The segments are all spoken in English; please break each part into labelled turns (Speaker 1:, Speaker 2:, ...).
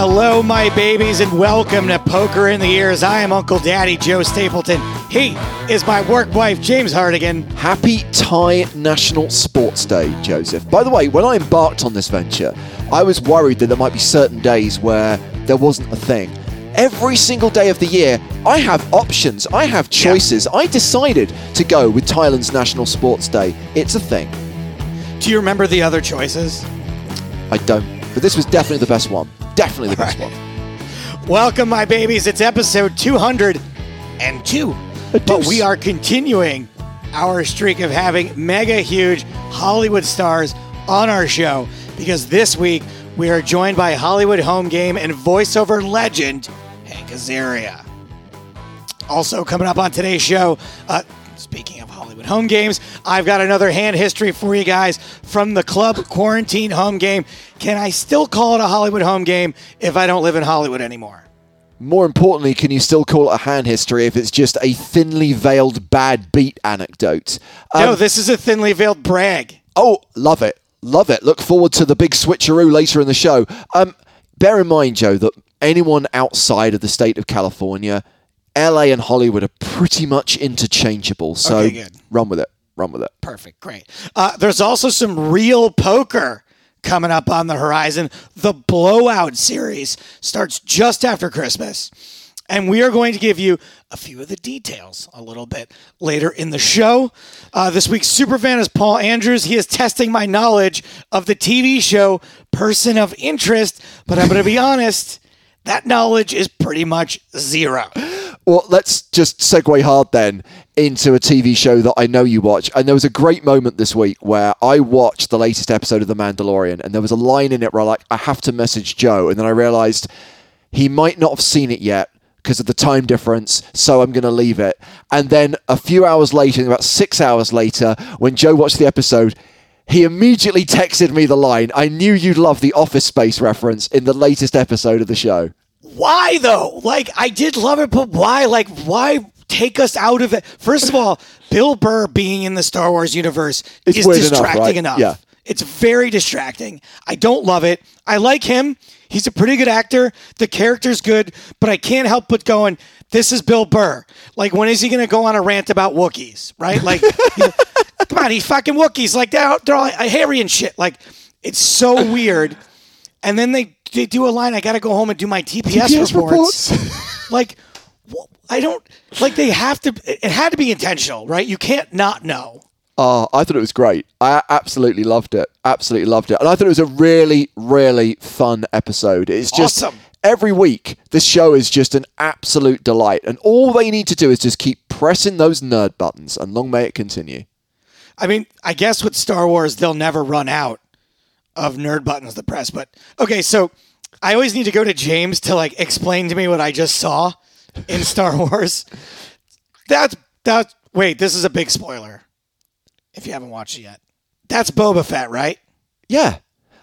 Speaker 1: Hello, my babies, and welcome to Poker in the Ears. I am Uncle Daddy Joe Stapleton. He is my work wife, James Hartigan.
Speaker 2: Happy Thai National Sports Day, Joseph. By the way, when I embarked on this venture, I was worried that there might be certain days where there wasn't a thing. Every single day of the year, I have options, I have choices. I decided to go with Thailand's National Sports Day. It's a thing.
Speaker 1: Do you remember the other choices?
Speaker 2: I don't, but this was definitely the best one. Definitely the best
Speaker 1: Right.
Speaker 2: one.
Speaker 1: Welcome, my babies. It's episode 202. But we are continuing our streak of having mega huge Hollywood stars on our show because this week we are joined by Hollywood home game and voiceover legend Hank Azaria. Also, coming up on today's show, uh, speaking of Hollywood home games, I've got another hand history for you guys from the club quarantine home game. Can I still call it a Hollywood home game if I don't live in Hollywood anymore?
Speaker 2: More importantly, can you still call it a hand history if it's just a thinly veiled bad beat anecdote? Um,
Speaker 1: no, this is a thinly veiled brag.
Speaker 2: Oh, love it. Love it. Look forward to the big switcheroo later in the show. Um, bear in mind, Joe, that anyone outside of the state of California, LA and Hollywood are pretty much interchangeable. So
Speaker 1: Okay,
Speaker 2: run with it. Run with it.
Speaker 1: Perfect, great. Uh, there's also some real poker coming up on the horizon. The Blowout series starts just after Christmas. And we are going to give you a few of the details a little bit later in the show. Uh, this week's superfan is Paul Andrews. He is testing my knowledge of the TV show Person of Interest, but I'm going to be honest, that knowledge is pretty much zero.
Speaker 2: Well, let's just segue hard then into a TV show that I know you watch. And there was a great moment this week where I watched the latest episode of The Mandalorian, and there was a line in it where I like, I have to message Joe, and then I realized he might not have seen it yet because of the time difference, so I'm going to leave it. And then a few hours later, about six hours later, when Joe watched the episode, he immediately texted me the line, I knew you'd love the Office Space reference in the latest episode of the show.
Speaker 1: Why though? Like I did love it, but why? Like why take us out of it? First of all, Bill Burr being in the Star Wars universe
Speaker 2: It's
Speaker 1: is
Speaker 2: weird enough,
Speaker 1: distracting
Speaker 2: right?
Speaker 1: enough.
Speaker 2: Yeah.
Speaker 1: It's very distracting. I don't love it. I like him. He's a pretty good actor. The character's good, but I can't help but going, this is Bill Burr. Like, when is he going to go on a rant about Wookiees, right? Like, come on, he's fucking Wookiees. Like, they're, all- they're all hairy and shit. Like, it's so weird. And then they, they do a line, I got to go home and do my TPS,
Speaker 2: TPS
Speaker 1: reports. like, I don't, like, they have to, it it had to be intentional, right? You can't not know.
Speaker 2: Oh, I thought it was great. I absolutely loved it. Absolutely loved it. And I thought it was a really, really fun episode. It's just
Speaker 1: Awesome.
Speaker 2: every week, this show is just an absolute delight. And all they need to do is just keep pressing those nerd buttons, and long may it continue.
Speaker 1: I mean, I guess with Star Wars, they'll never run out of nerd buttons to press. But okay, so I always need to go to James to like explain to me what I just saw in Star Wars. That's that's wait, this is a big spoiler. If you haven't watched it yet, that's Boba Fett, right?
Speaker 2: Yeah.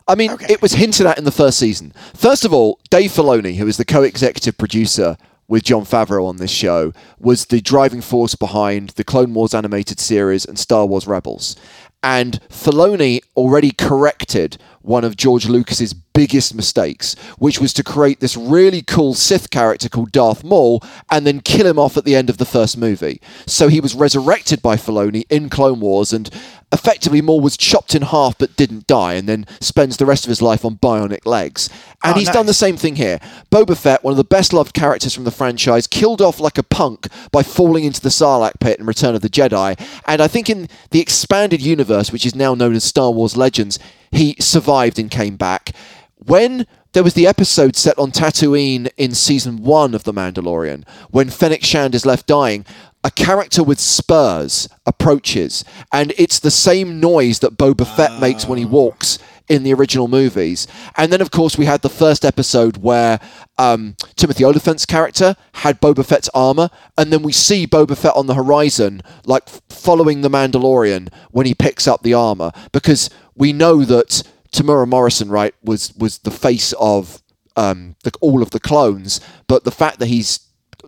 Speaker 2: I mean,
Speaker 1: Okay.
Speaker 2: it was hinted at in the first season. First of all, Dave Filoni, who is the co-executive producer with Jon Favreau on this show, was the driving force behind the Clone Wars animated series and Star Wars Rebels. And Filoni already corrected one of George Lucas's biggest mistakes, which was to create this really cool Sith character called Darth Maul and then kill him off at the end of the first movie. So he was resurrected by Filoni in Clone Wars and effectively Maul was chopped in half but didn't die and then spends the rest of his life on bionic legs. And
Speaker 1: Oh,
Speaker 2: he's done the same thing here. Boba Fett, one of the best loved characters from the franchise, killed off like a punk by falling into the Sarlacc pit in Return of the Jedi. And I think in the expanded universe, which is now known as Star Wars Legends, he survived and came back. When there was the episode set on Tatooine in season one of The Mandalorian, when Fennec Shand is left dying, a character with spurs approaches, and it's the same noise that Boba Fett makes when he ah. walks in the original movies. And then, of course, we had the first episode where um, Timothy Olyphant's character had Boba Fett's armor, and then we see Boba Fett on the horizon, like following the Mandalorian when he picks up the armor, because we know that Temuera Morrison, right, was was the face of um, the, all of the clones, but the fact that he's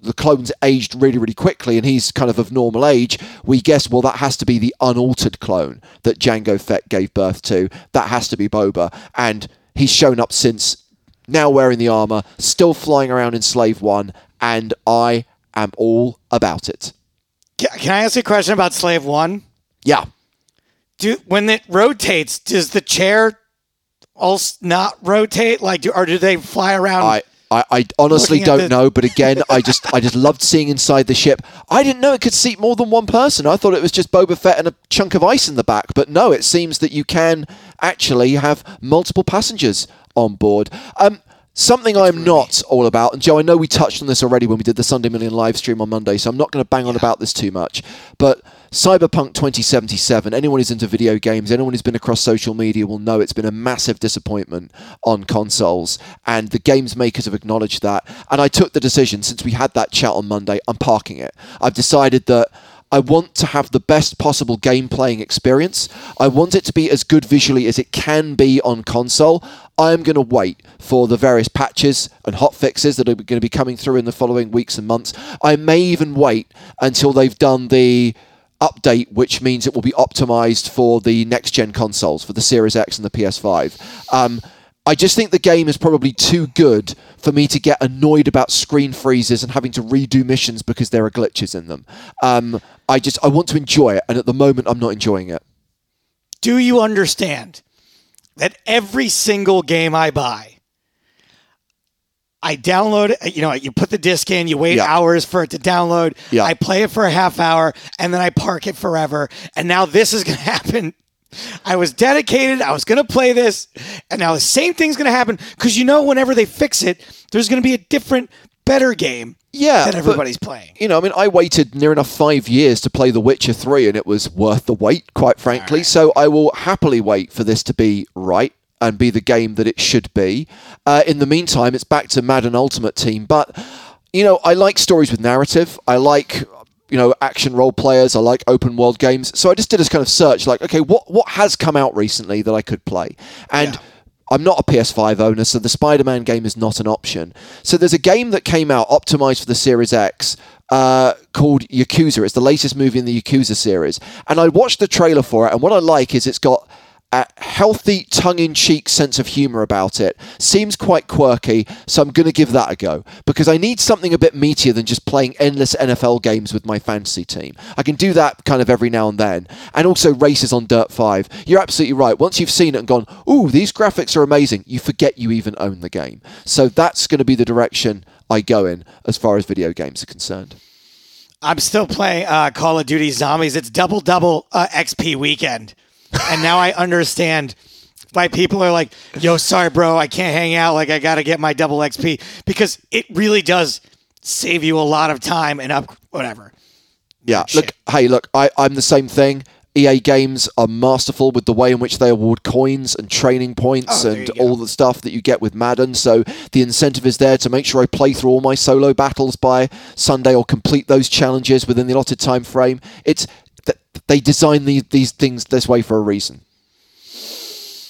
Speaker 2: the clones aged really, really quickly, and he's kind of of normal age. We guess, well, that has to be the unaltered clone that Jango Fett gave birth to. That has to be Boba, and he's shown up since now wearing the armor, still flying around in Slave One, and I am all about it.
Speaker 1: Can I ask you a question about Slave One?
Speaker 2: Yeah.
Speaker 1: Do when it rotates, does the chair also not rotate? Like, do, or do they fly around?
Speaker 2: I, I, I honestly don't
Speaker 1: the-
Speaker 2: know, but again, I just I just loved seeing inside the ship. I didn't know it could seat more than one person. I thought it was just Boba Fett and a chunk of ice in the back, but no, it seems that you can actually have multiple passengers on board. Um, something I'm not all about, and Joe, I know we touched on this already when we did the Sunday Million live stream on Monday, so I'm not going to bang on about this too much, but. Cyberpunk 2077, anyone who's into video games, anyone who's been across social media will know it's been a massive disappointment on consoles, and the games makers have acknowledged that. And I took the decision, since we had that chat on Monday, I'm parking it. I've decided that I want to have the best possible game playing experience. I want it to be as good visually as it can be on console. I am going to wait for the various patches and hot fixes that are going to be coming through in the following weeks and months. I may even wait until they've done the update, which means it will be optimized for the next gen consoles, for the Series X and the PS5. Um, I just think the game is probably too good for me to get annoyed about screen freezes and having to redo missions because there are glitches in them. Um, I just I want to enjoy it, and at the moment, I'm not enjoying it.
Speaker 1: do you understand that every single game I buy, I download it, you know, you put the disc in, you wait
Speaker 2: Yeah.
Speaker 1: hours for it to download.
Speaker 2: Yeah.
Speaker 1: I play it for a half hour and then I park it forever. And now this is going to happen. I was dedicated. I was going to play this. And now the same thing's going to happen because you know, whenever they fix it, there's going to be a different, better game
Speaker 2: Yeah,
Speaker 1: that
Speaker 2: but-
Speaker 1: everybody's playing.
Speaker 2: You know, I mean, I waited near enough five years to play The Witcher 3, and it was worth the wait, quite frankly. So I will happily wait for this to be right and be the game that it should be. Uh, in the meantime, it's back to Madden Ultimate Team. But, you know, I like stories with narrative. I like. You know, action role players. I like open world games. So I just did this kind of search, like, okay, what what has come out recently that I could play? And
Speaker 1: Yeah.
Speaker 2: I'm not a PS5 owner, so the Spider Man game is not an option. So there's a game that came out optimized for the Series X uh, called Yakuza. It's the latest movie in the Yakuza series. And I watched the trailer for it, and what I like is it's got a healthy, tongue in cheek sense of humor about it. Seems quite quirky, so I'm going to give that a go because I need something a bit meatier than just playing endless NFL games with my fantasy team. I can do that kind of every now and then. And also races on Dirt 5. You're absolutely right. Once you've seen it and gone, ooh, these graphics are amazing, you forget you even own the game. So that's going to be the direction I go in as far as video games are concerned.
Speaker 1: I'm still playing uh, Call of Duty Zombies. It's double double uh, XP weekend, and now I understand why people are like, "Yo, sorry, bro, I can't hang out. Like, I got to get my double XP because it really does save you a lot of time and up whatever."
Speaker 2: Yeah.
Speaker 1: Shit.
Speaker 2: Look, hey, look, I, I'm the same thing. EA games are masterful with the way in which they award coins and training points
Speaker 1: Oh,
Speaker 2: and all the stuff that you get with Madden. So the incentive is there to make sure I play through all my solo battles by Sunday or complete those challenges within the allotted time frame. It's they design these these things this way for a reason.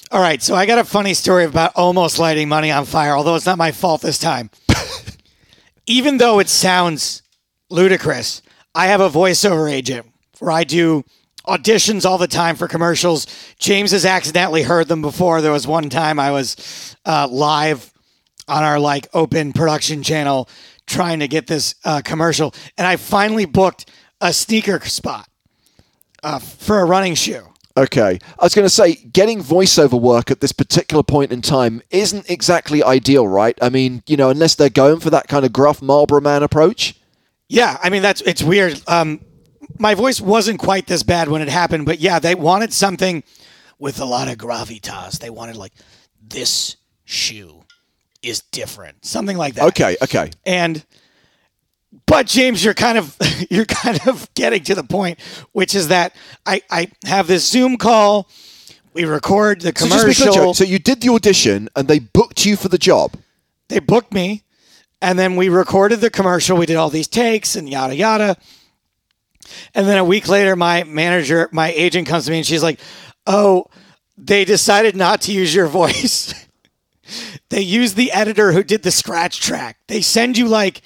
Speaker 1: All right, so I got a funny story about almost lighting money on fire, although it's not my fault this time. Even though it sounds ludicrous, I have a voiceover agent where I do auditions all the time for commercials. James has accidentally heard them before. There was one time I was uh, live on our like open production channel trying to get this uh, commercial, and I finally booked a sneaker spot uh, for a running shoe.
Speaker 2: Okay. I was going to say, getting voiceover work at this particular point in time isn't exactly ideal, right? I mean, you know, unless they're going for that kind of gruff Marlboro man approach.
Speaker 1: Yeah, I mean that's it's weird. Um, my voice wasn't quite this bad when it happened, but yeah, they wanted something with a lot of gravitas. They wanted like this shoe is different, something like that.
Speaker 2: Okay, okay.
Speaker 1: And but James, you're kind of you're kind of getting to the point, which is that I I have this Zoom call. We record the
Speaker 2: So, just to be
Speaker 1: commercial.
Speaker 2: clear, so you did the audition and they booked you for the job.
Speaker 1: they booked me and then we recorded the commercial we did all these takes and yada yada and then a week later my manager my agent comes to me and she's like oh they decided not to use your voice they used the editor who did the scratch track they send you like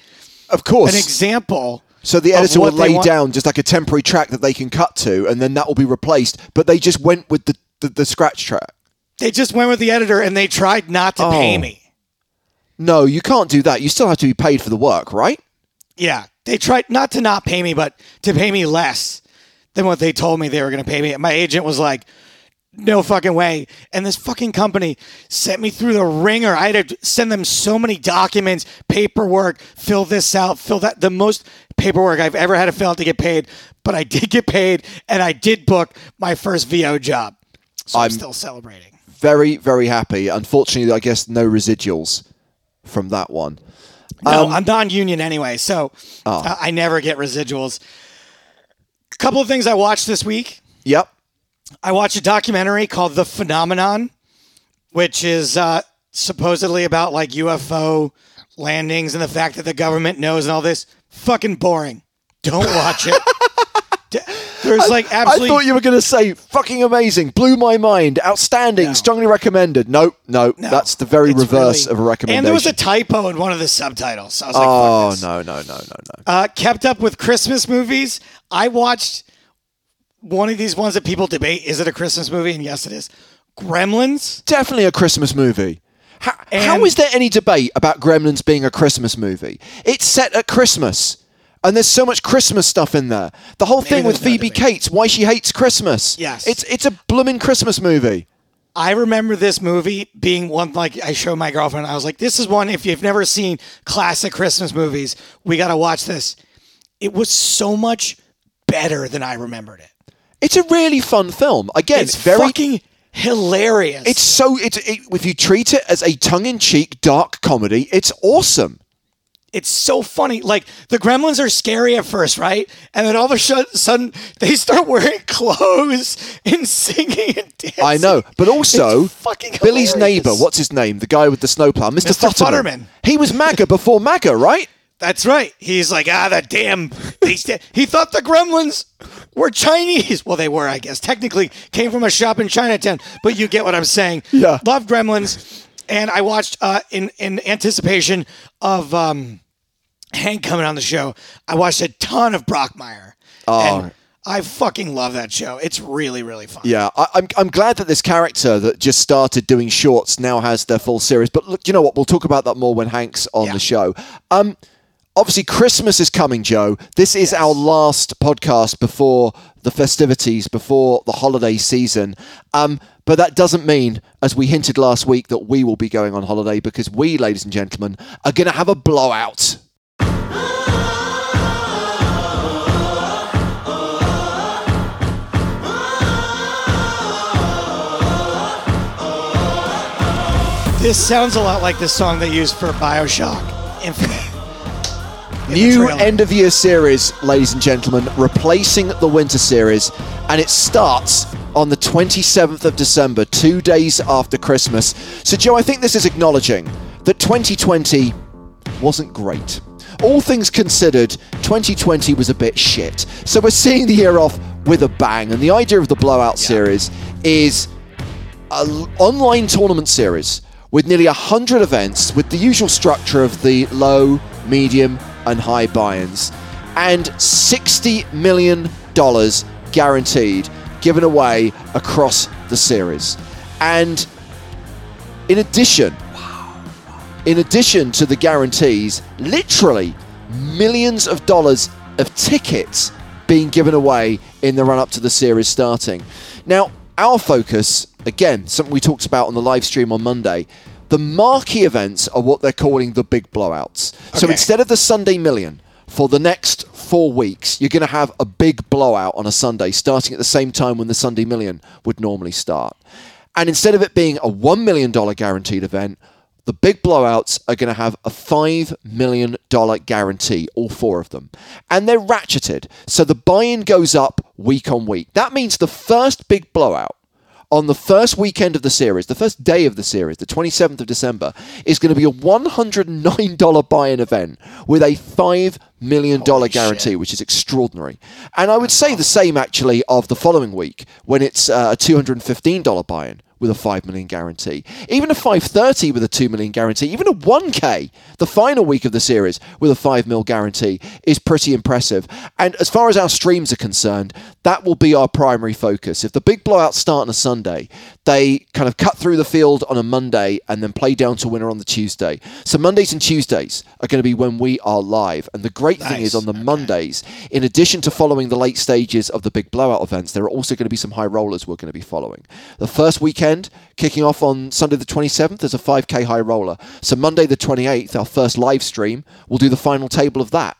Speaker 2: Of course.
Speaker 1: an example
Speaker 2: so the
Speaker 1: of
Speaker 2: editor will
Speaker 1: they
Speaker 2: lay
Speaker 1: want-
Speaker 2: down just like a temporary track that they can cut to, and then that will be replaced. But they just went with the, the, the scratch track.
Speaker 1: they just went with the editor and they tried not to pay
Speaker 2: Oh.
Speaker 1: me
Speaker 2: No, you can't do that. You still have to be paid for the work, right?
Speaker 1: Yeah, they tried not to not pay me, but to pay me less than what they told me they were going to pay me. My agent was like, "No fucking way!" And this fucking company sent me through the ringer. I had to send them so many documents, paperwork, fill this out, fill that. The most paperwork I've ever had to fill out to get paid, but I did get paid, and I did book my first VO job. So I'm,
Speaker 2: I'm-
Speaker 1: still celebrating.
Speaker 2: Very, very happy. Unfortunately, I guess no residuals from that one.
Speaker 1: No,
Speaker 2: Um,
Speaker 1: I'm non-union anyway, so
Speaker 2: Oh.
Speaker 1: I never get residuals. A couple of things I watched this week.
Speaker 2: Yep.
Speaker 1: I watched a documentary called The Phenomenon, which is uh, supposedly about like UFO landings and the fact that the government knows and all this. Fucking boring. Don't watch it. There's like absolutely.
Speaker 2: I thought you were going to say fucking amazing, blew my mind, outstanding,
Speaker 1: No.
Speaker 2: strongly recommended. No, no,
Speaker 1: No,
Speaker 2: that's the very reverse
Speaker 1: really-
Speaker 2: of a recommendation.
Speaker 1: And there was a typo in one of the subtitles. So I was like,
Speaker 2: oh no, no, no, no, no.
Speaker 1: Uh, kept up with Christmas movies. I watched one of these ones that people debate is it a Christmas movie? And yes, it is. Gremlins.
Speaker 2: Definitely a Christmas movie. How, how is there any debate about Gremlins being a Christmas movie? It's set at Christmas. And there's so much Christmas stuff in there. The whole thing with
Speaker 1: no
Speaker 2: Phoebe
Speaker 1: debate.
Speaker 2: Cates, why she hates Christmas.
Speaker 1: Yes.
Speaker 2: It's it's a blooming Christmas movie.
Speaker 1: I remember this movie being one like I showed my girlfriend. I was like, "This is one. If you've never seen classic Christmas movies, we got to watch this." It was so much better than I remembered it.
Speaker 2: It's a really fun film. Again,
Speaker 1: It's
Speaker 2: very
Speaker 1: fucking hilarious.
Speaker 2: It's so it's it, if you treat it as a tongue-in-cheek dark comedy, it's awesome.
Speaker 1: it's so funny. Like the Gremlins are scary at first, right? And then all of a sudden they start wearing clothes and singing and dancing.
Speaker 2: I know, but also Billy's neighbor, what's his name? The guy with the snowplow, Mr.
Speaker 1: Mr.
Speaker 2: Futterman.
Speaker 1: Futterman.
Speaker 2: He was MAGA before MAGA, right?
Speaker 1: That's right. He's like, ah, the damn. He thought the Gremlins were Chinese. Well, they were, I guess. Technically, came from a shop in Chinatown. But you get what I'm saying.
Speaker 2: Yeah.
Speaker 1: Love Gremlins, and I watched uh, in in anticipation of um, Hank coming on the show. I watched a ton of Brockmire.
Speaker 2: Oh.
Speaker 1: And I fucking love that show. It's really really fun.
Speaker 2: Yeah, I, I'm, I'm glad that this character that just started doing shorts now has their full series. But look, you know what? We'll talk about that more when Hank's on
Speaker 1: Yeah.
Speaker 2: the show. Um, obviously, Christmas is coming, Joe. This is our last podcast before the festivities, before the holiday season. Um, but that doesn't mean, as we hinted last week, that we will be going on holiday because we, ladies and gentlemen, are going to have a blowout.
Speaker 1: This sounds a lot like the song they used for Bioshock Infinite.
Speaker 2: New end of year series, ladies and gentlemen, replacing the winter series, and it starts on the 27th of December, two days after Christmas. So, Joe, I think this is acknowledging that 2020 wasn't great. All things considered, 2020 was a bit shit. So, we're seeing the year off with a bang, and the idea of the Blowout series is an online tournament series with nearly 100 events with the usual structure of the low, medium, and high buy-ins and $60 million guaranteed given away across the series. And in addition, in addition to the guarantees, literally millions of dollars of tickets being given away in the run up to the series starting. Now, our focus, again, something we talked about on the live stream on Monday, the marquee events are what they're calling the big blowouts. So instead of the Sunday Million, for the next four weeks, you're going to have a big blowout on a Sunday, starting at the same time when the Sunday Million would normally start. And instead of it being a $1 million guaranteed event, the big blowouts are going to have a $5 million guarantee, all four of them. And they're ratcheted. So the buy in goes up week on week. That means the first big blowout on the first weekend of the series, the first day of the series, the 27th of December, is going to be a $109 buy in event with a $5 million
Speaker 1: Holy
Speaker 2: guarantee,
Speaker 1: shit.
Speaker 2: which is extraordinary. And I would say the same actually of the following week when it's uh, a $215 buy in with a 5 million guarantee. Even a 530 with a 2 million guarantee, even a 1K, the final week of the series with a 5 mil guarantee is pretty impressive. And as far as our streams are concerned, that will be our primary focus. If the big blowouts start on a Sunday, they kind of cut through the field on a Monday and then play down to winner on the Tuesday. So Mondays and Tuesdays are going to be when we are live. And the great nice. thing is on the okay. Mondays, in addition to following the late stages of the big blowout events, there are also going to be some high rollers we're going to be following. The first weekend, kicking off on Sunday the 27th, there's a 5K high roller. So Monday the 28th, our first live stream, we'll do the final table of that.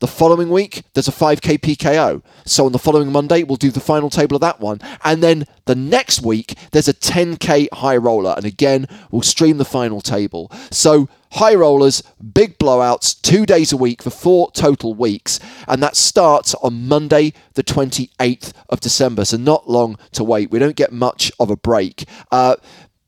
Speaker 2: The following week, there's a 5k PKO. So on the following Monday, we'll do the final table of that one. And then the next week, there's a 10k high roller. And again, we'll stream the final table. So high rollers, big blowouts, two days a week for four total weeks. And that starts on Monday, the 28th of December. So not long to wait. We don't get much of a break. Uh,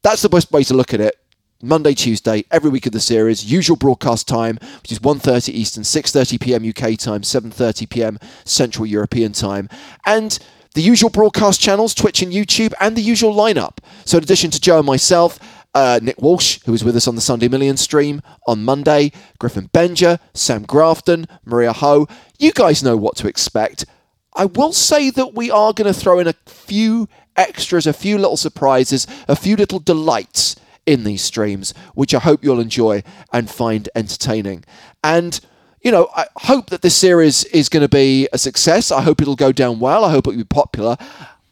Speaker 2: that's the best way to look at it. Monday, Tuesday, every week of the series. Usual broadcast time, which is 1.30 Eastern, 6.30 p.m. UK time, 7.30 p.m. Central European time. And the usual broadcast channels, Twitch and YouTube, and the usual lineup. So in addition to Joe and myself, uh, Nick Walsh, who was with us on the Sunday Million stream on Monday, Griffin Benger, Sam Grafton, Maria Ho, you guys know what to expect. I will say that we are going to throw in a few extras, a few little surprises, a few little delights in these streams, which I hope you'll enjoy and find entertaining. And you know, I hope that this series is going to be a success. I hope it'll go down well. I hope it'll be popular.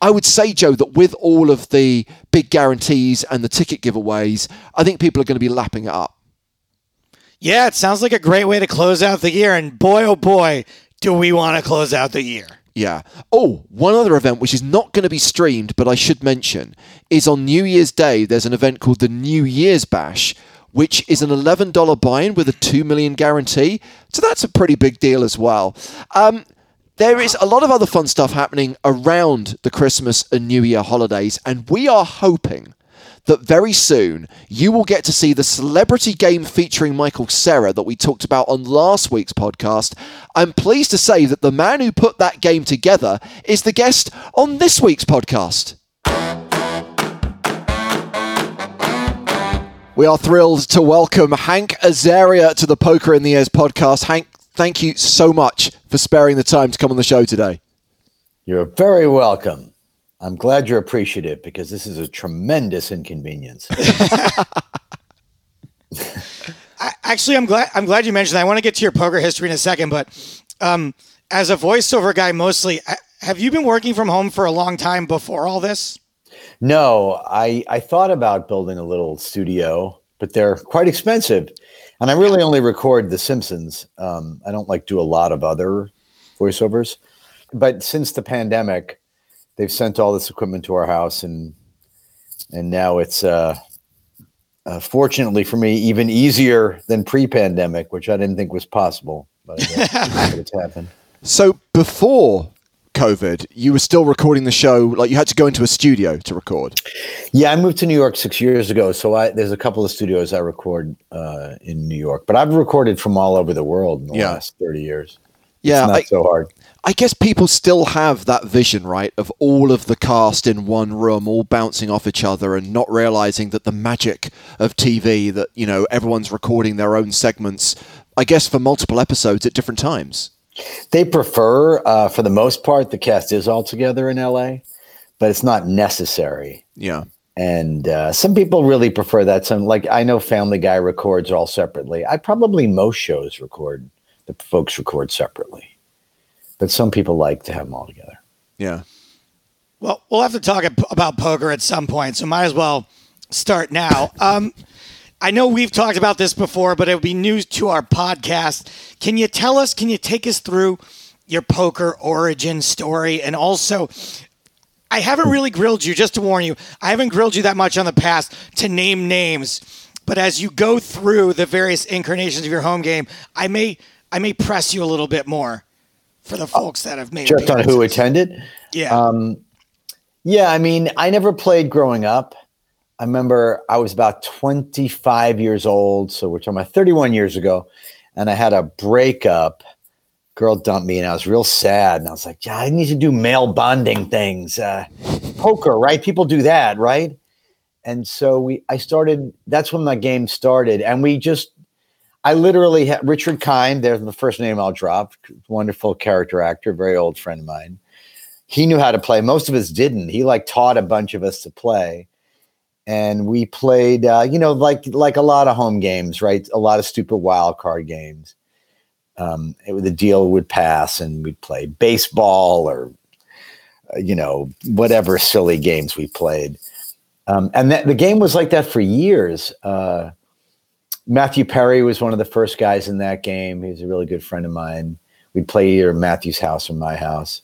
Speaker 2: I would say, Joe, that with all of the big guarantees and the ticket giveaways, I think people are going to be lapping it up.
Speaker 1: Yeah, it sounds like a great way to close out the year. And boy, oh boy, do we want to close out the year.
Speaker 2: Yeah. Oh, one other event which is not going to be streamed, but I should mention, is on New Year's Day. There's an event called the New Year's Bash, which is an $11 buy-in with a 2 million guarantee. So that's a pretty big deal as well. Um, there is a lot of other fun stuff happening around the Christmas and New Year holidays, and we are hoping that very soon you will get to see the celebrity game featuring Michael Cera that we talked about on last week's podcast. I'm pleased to say that the man who put that game together is the guest on this week's podcast. We are thrilled to welcome Hank Azaria to the Poker in the Ears podcast. Hank, thank you so much for sparing the time to come on the show today.
Speaker 3: You're very welcome. I'm glad you're appreciative because this is a tremendous inconvenience.
Speaker 1: I, actually, I'm glad I'm glad you mentioned that. I want to get to your poker history in a second, but um, as a voiceover guy, mostly, have you been working from home for a long time before all this?
Speaker 3: No, I I thought about building a little studio, but they're quite expensive, and I really only record The Simpsons. Um, I don't like do a lot of other voiceovers, but since the pandemic they've sent all this equipment to our house, and and now it's uh, uh, fortunately for me even easier than pre-pandemic, which I didn't think was possible, but, uh, it's happened.
Speaker 2: So before COVID, you were still recording the show. Like you had to go into a studio to record.
Speaker 3: Yeah, I moved to New York six years ago, so I, there's a couple of studios I record uh, in New York. But I've recorded from all over the world in the yeah. last thirty years.
Speaker 2: Yeah,
Speaker 3: it's not I, so hard.
Speaker 2: I guess people still have that vision, right, of all of the cast in one room, all bouncing off each other, and not realizing that the magic of TV, that you know everyone's recording their own segments, I guess for multiple episodes at different times.
Speaker 3: They prefer, uh, for the most part, the cast is all together in LA, but it's not necessary.
Speaker 2: Yeah.
Speaker 3: And uh, some people really prefer that. Some like I know Family Guy records all separately. I probably most shows record the folks record separately but some people like to have them all together.
Speaker 2: Yeah.
Speaker 1: Well, we'll have to talk about poker at some point, so might as well start now. Um, I know we've talked about this before, but it would be news to our podcast. Can you tell us? Can you take us through your poker origin story, and also? I haven't really grilled you, just to warn you. I haven't grilled you that much on the past to name names, but as you go through the various incarnations of your home game, I may I may press you a little bit more for the folks that have made
Speaker 3: just on who attended.
Speaker 1: Yeah. Um,
Speaker 3: yeah, I mean, I never played growing up. I remember I was about 25 years old, so we're talking about 31 years ago, and I had a breakup. Girl dumped me, and I was real sad. And I was like, "Yeah, I need to do male bonding things, uh, poker, right? People do that, right?" and so we I started. That's when my game started, and we just I literally had Richard Kind. There's the first name I'll drop. Wonderful character actor, very old friend of mine. He knew how to play. Most of us didn't. He like taught a bunch of us to play, and we played. Uh, you know, like like a lot of home games, right? A lot of stupid wild card games. Um, it, the deal would pass, and we'd play baseball or uh, you know whatever silly games we played. Um, and that, the game was like that for years. Uh, Matthew Perry was one of the first guys in that game. He was a really good friend of mine. We'd play either Matthew's house or my house.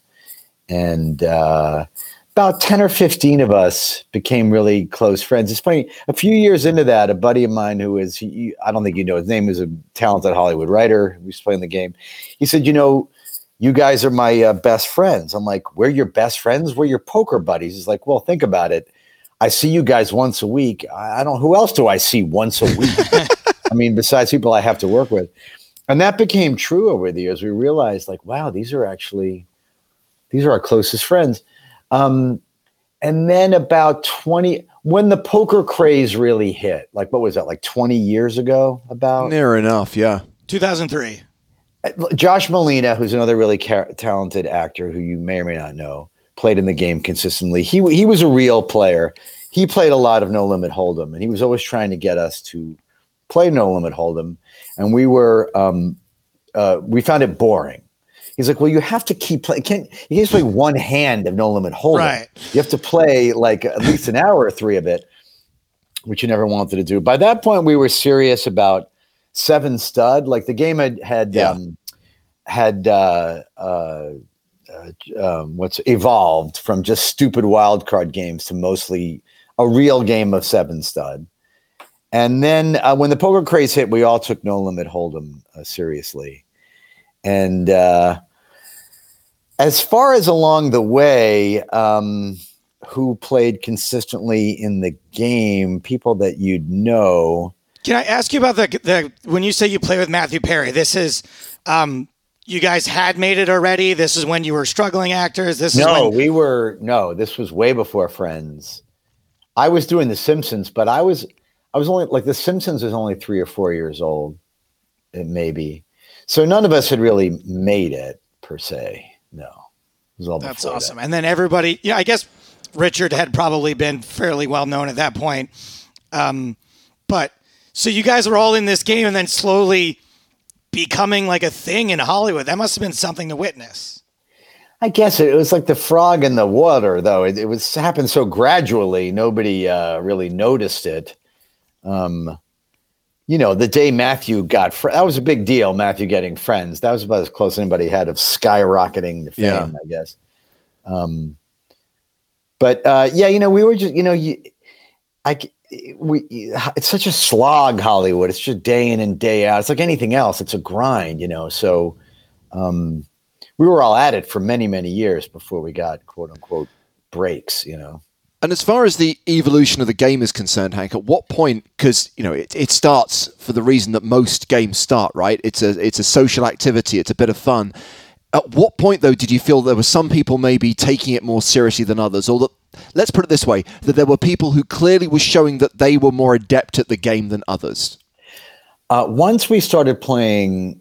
Speaker 3: And uh, about 10 or 15 of us became really close friends. It's funny, a few years into that, a buddy of mine who is, he, I don't think you know his name, is a talented Hollywood writer who was playing the game. He said, You know, you guys are my uh, best friends. I'm like, We're your best friends? We're your poker buddies. He's like, Well, think about it. I see you guys once a week. I, I don't, who else do I see once a week? I mean, besides people I have to work with. And that became true over the years. We realized, like, wow, these are actually, these are our closest friends. Um, and then about 20, when the poker craze really hit, like, what was that, like 20 years ago? About
Speaker 2: near enough, yeah.
Speaker 1: 2003.
Speaker 3: Josh Malina, who's another really ca- talented actor who you may or may not know, played in the game consistently. He he was a real player. He played a lot of No Limit Hold'em, and he was always trying to get us to play No Limit Hold'em. And we were um, uh, we found it boring. He's like, well, you have to keep playing. Can't you can't just play one hand of No Limit Hold'em?
Speaker 1: Right.
Speaker 3: You have to play like at least an hour or three of it, which you never wanted to do. By that point, we were serious about seven stud. Like the game had had
Speaker 2: Yeah.
Speaker 3: um, had uh, uh, uh, um, what's evolved from just stupid wild card games to mostly a real game of seven stud. And then uh, when the poker craze hit, we all took No Limit Hold'em uh, seriously. And uh, as far as along the way, um, who played consistently in the game, people that you'd know.
Speaker 1: Can I ask you about the the when you say you play with Matthew Perry? This is um you guys had made it already. This is when you were struggling actors. This is
Speaker 3: No,
Speaker 1: when
Speaker 3: we were no. This was way before Friends. I was doing The Simpsons, but I was I was only like The Simpsons was only three or four years old, maybe. So none of us had really made it per se. No, it was all
Speaker 1: that's awesome.
Speaker 3: that.
Speaker 1: And then everybody, yeah, I guess Richard had probably been fairly well known at that point. Um, but so you guys were all in this game and then slowly becoming like a thing in Hollywood. That must have been something to witness.
Speaker 3: I guess it, was like the frog in the water, though. It, it was happened so gradually, nobody uh, really noticed it. Um, you know, the day Matthew got fr- that was a big deal. Matthew getting friends that was about as close as anybody had of skyrocketing to fame,
Speaker 2: Yeah.
Speaker 3: I guess. Um, but uh, yeah, you know, we were just, you know, you, I, we, it's such a slog, Hollywood. It's just day in and day out. It's like anything else. It's a grind, you know. So, um, we were all at it for many, many years before we got quote unquote breaks, you know.
Speaker 2: And as far as the evolution of the game is concerned, Hank, at what point? Because you know it, it starts for the reason that most games start, right? It's a it's a social activity. It's a bit of fun. At what point, though, did you feel there were some people maybe taking it more seriously than others, or that let's put it this way, that there were people who clearly were showing that they were more adept at the game than others?
Speaker 3: Uh, once we started playing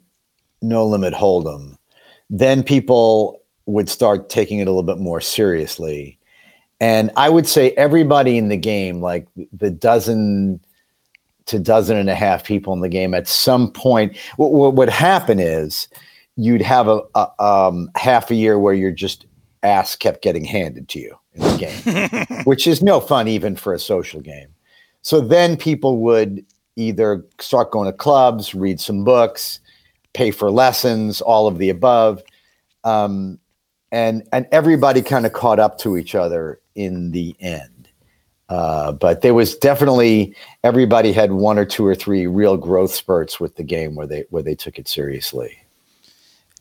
Speaker 3: No Limit Hold'em, then people would start taking it a little bit more seriously. And I would say everybody in the game, like the dozen to dozen and a half people in the game, at some point, what, what would happen is you'd have a, a um, half a year where your just ass kept getting handed to you in the game, which is no fun even for a social game. So then people would either start going to clubs, read some books, pay for lessons, all of the above. Um, and and everybody kind of caught up to each other in the end. Uh, but there was definitely everybody had one or two or three real growth spurts with the game where they where they took it seriously.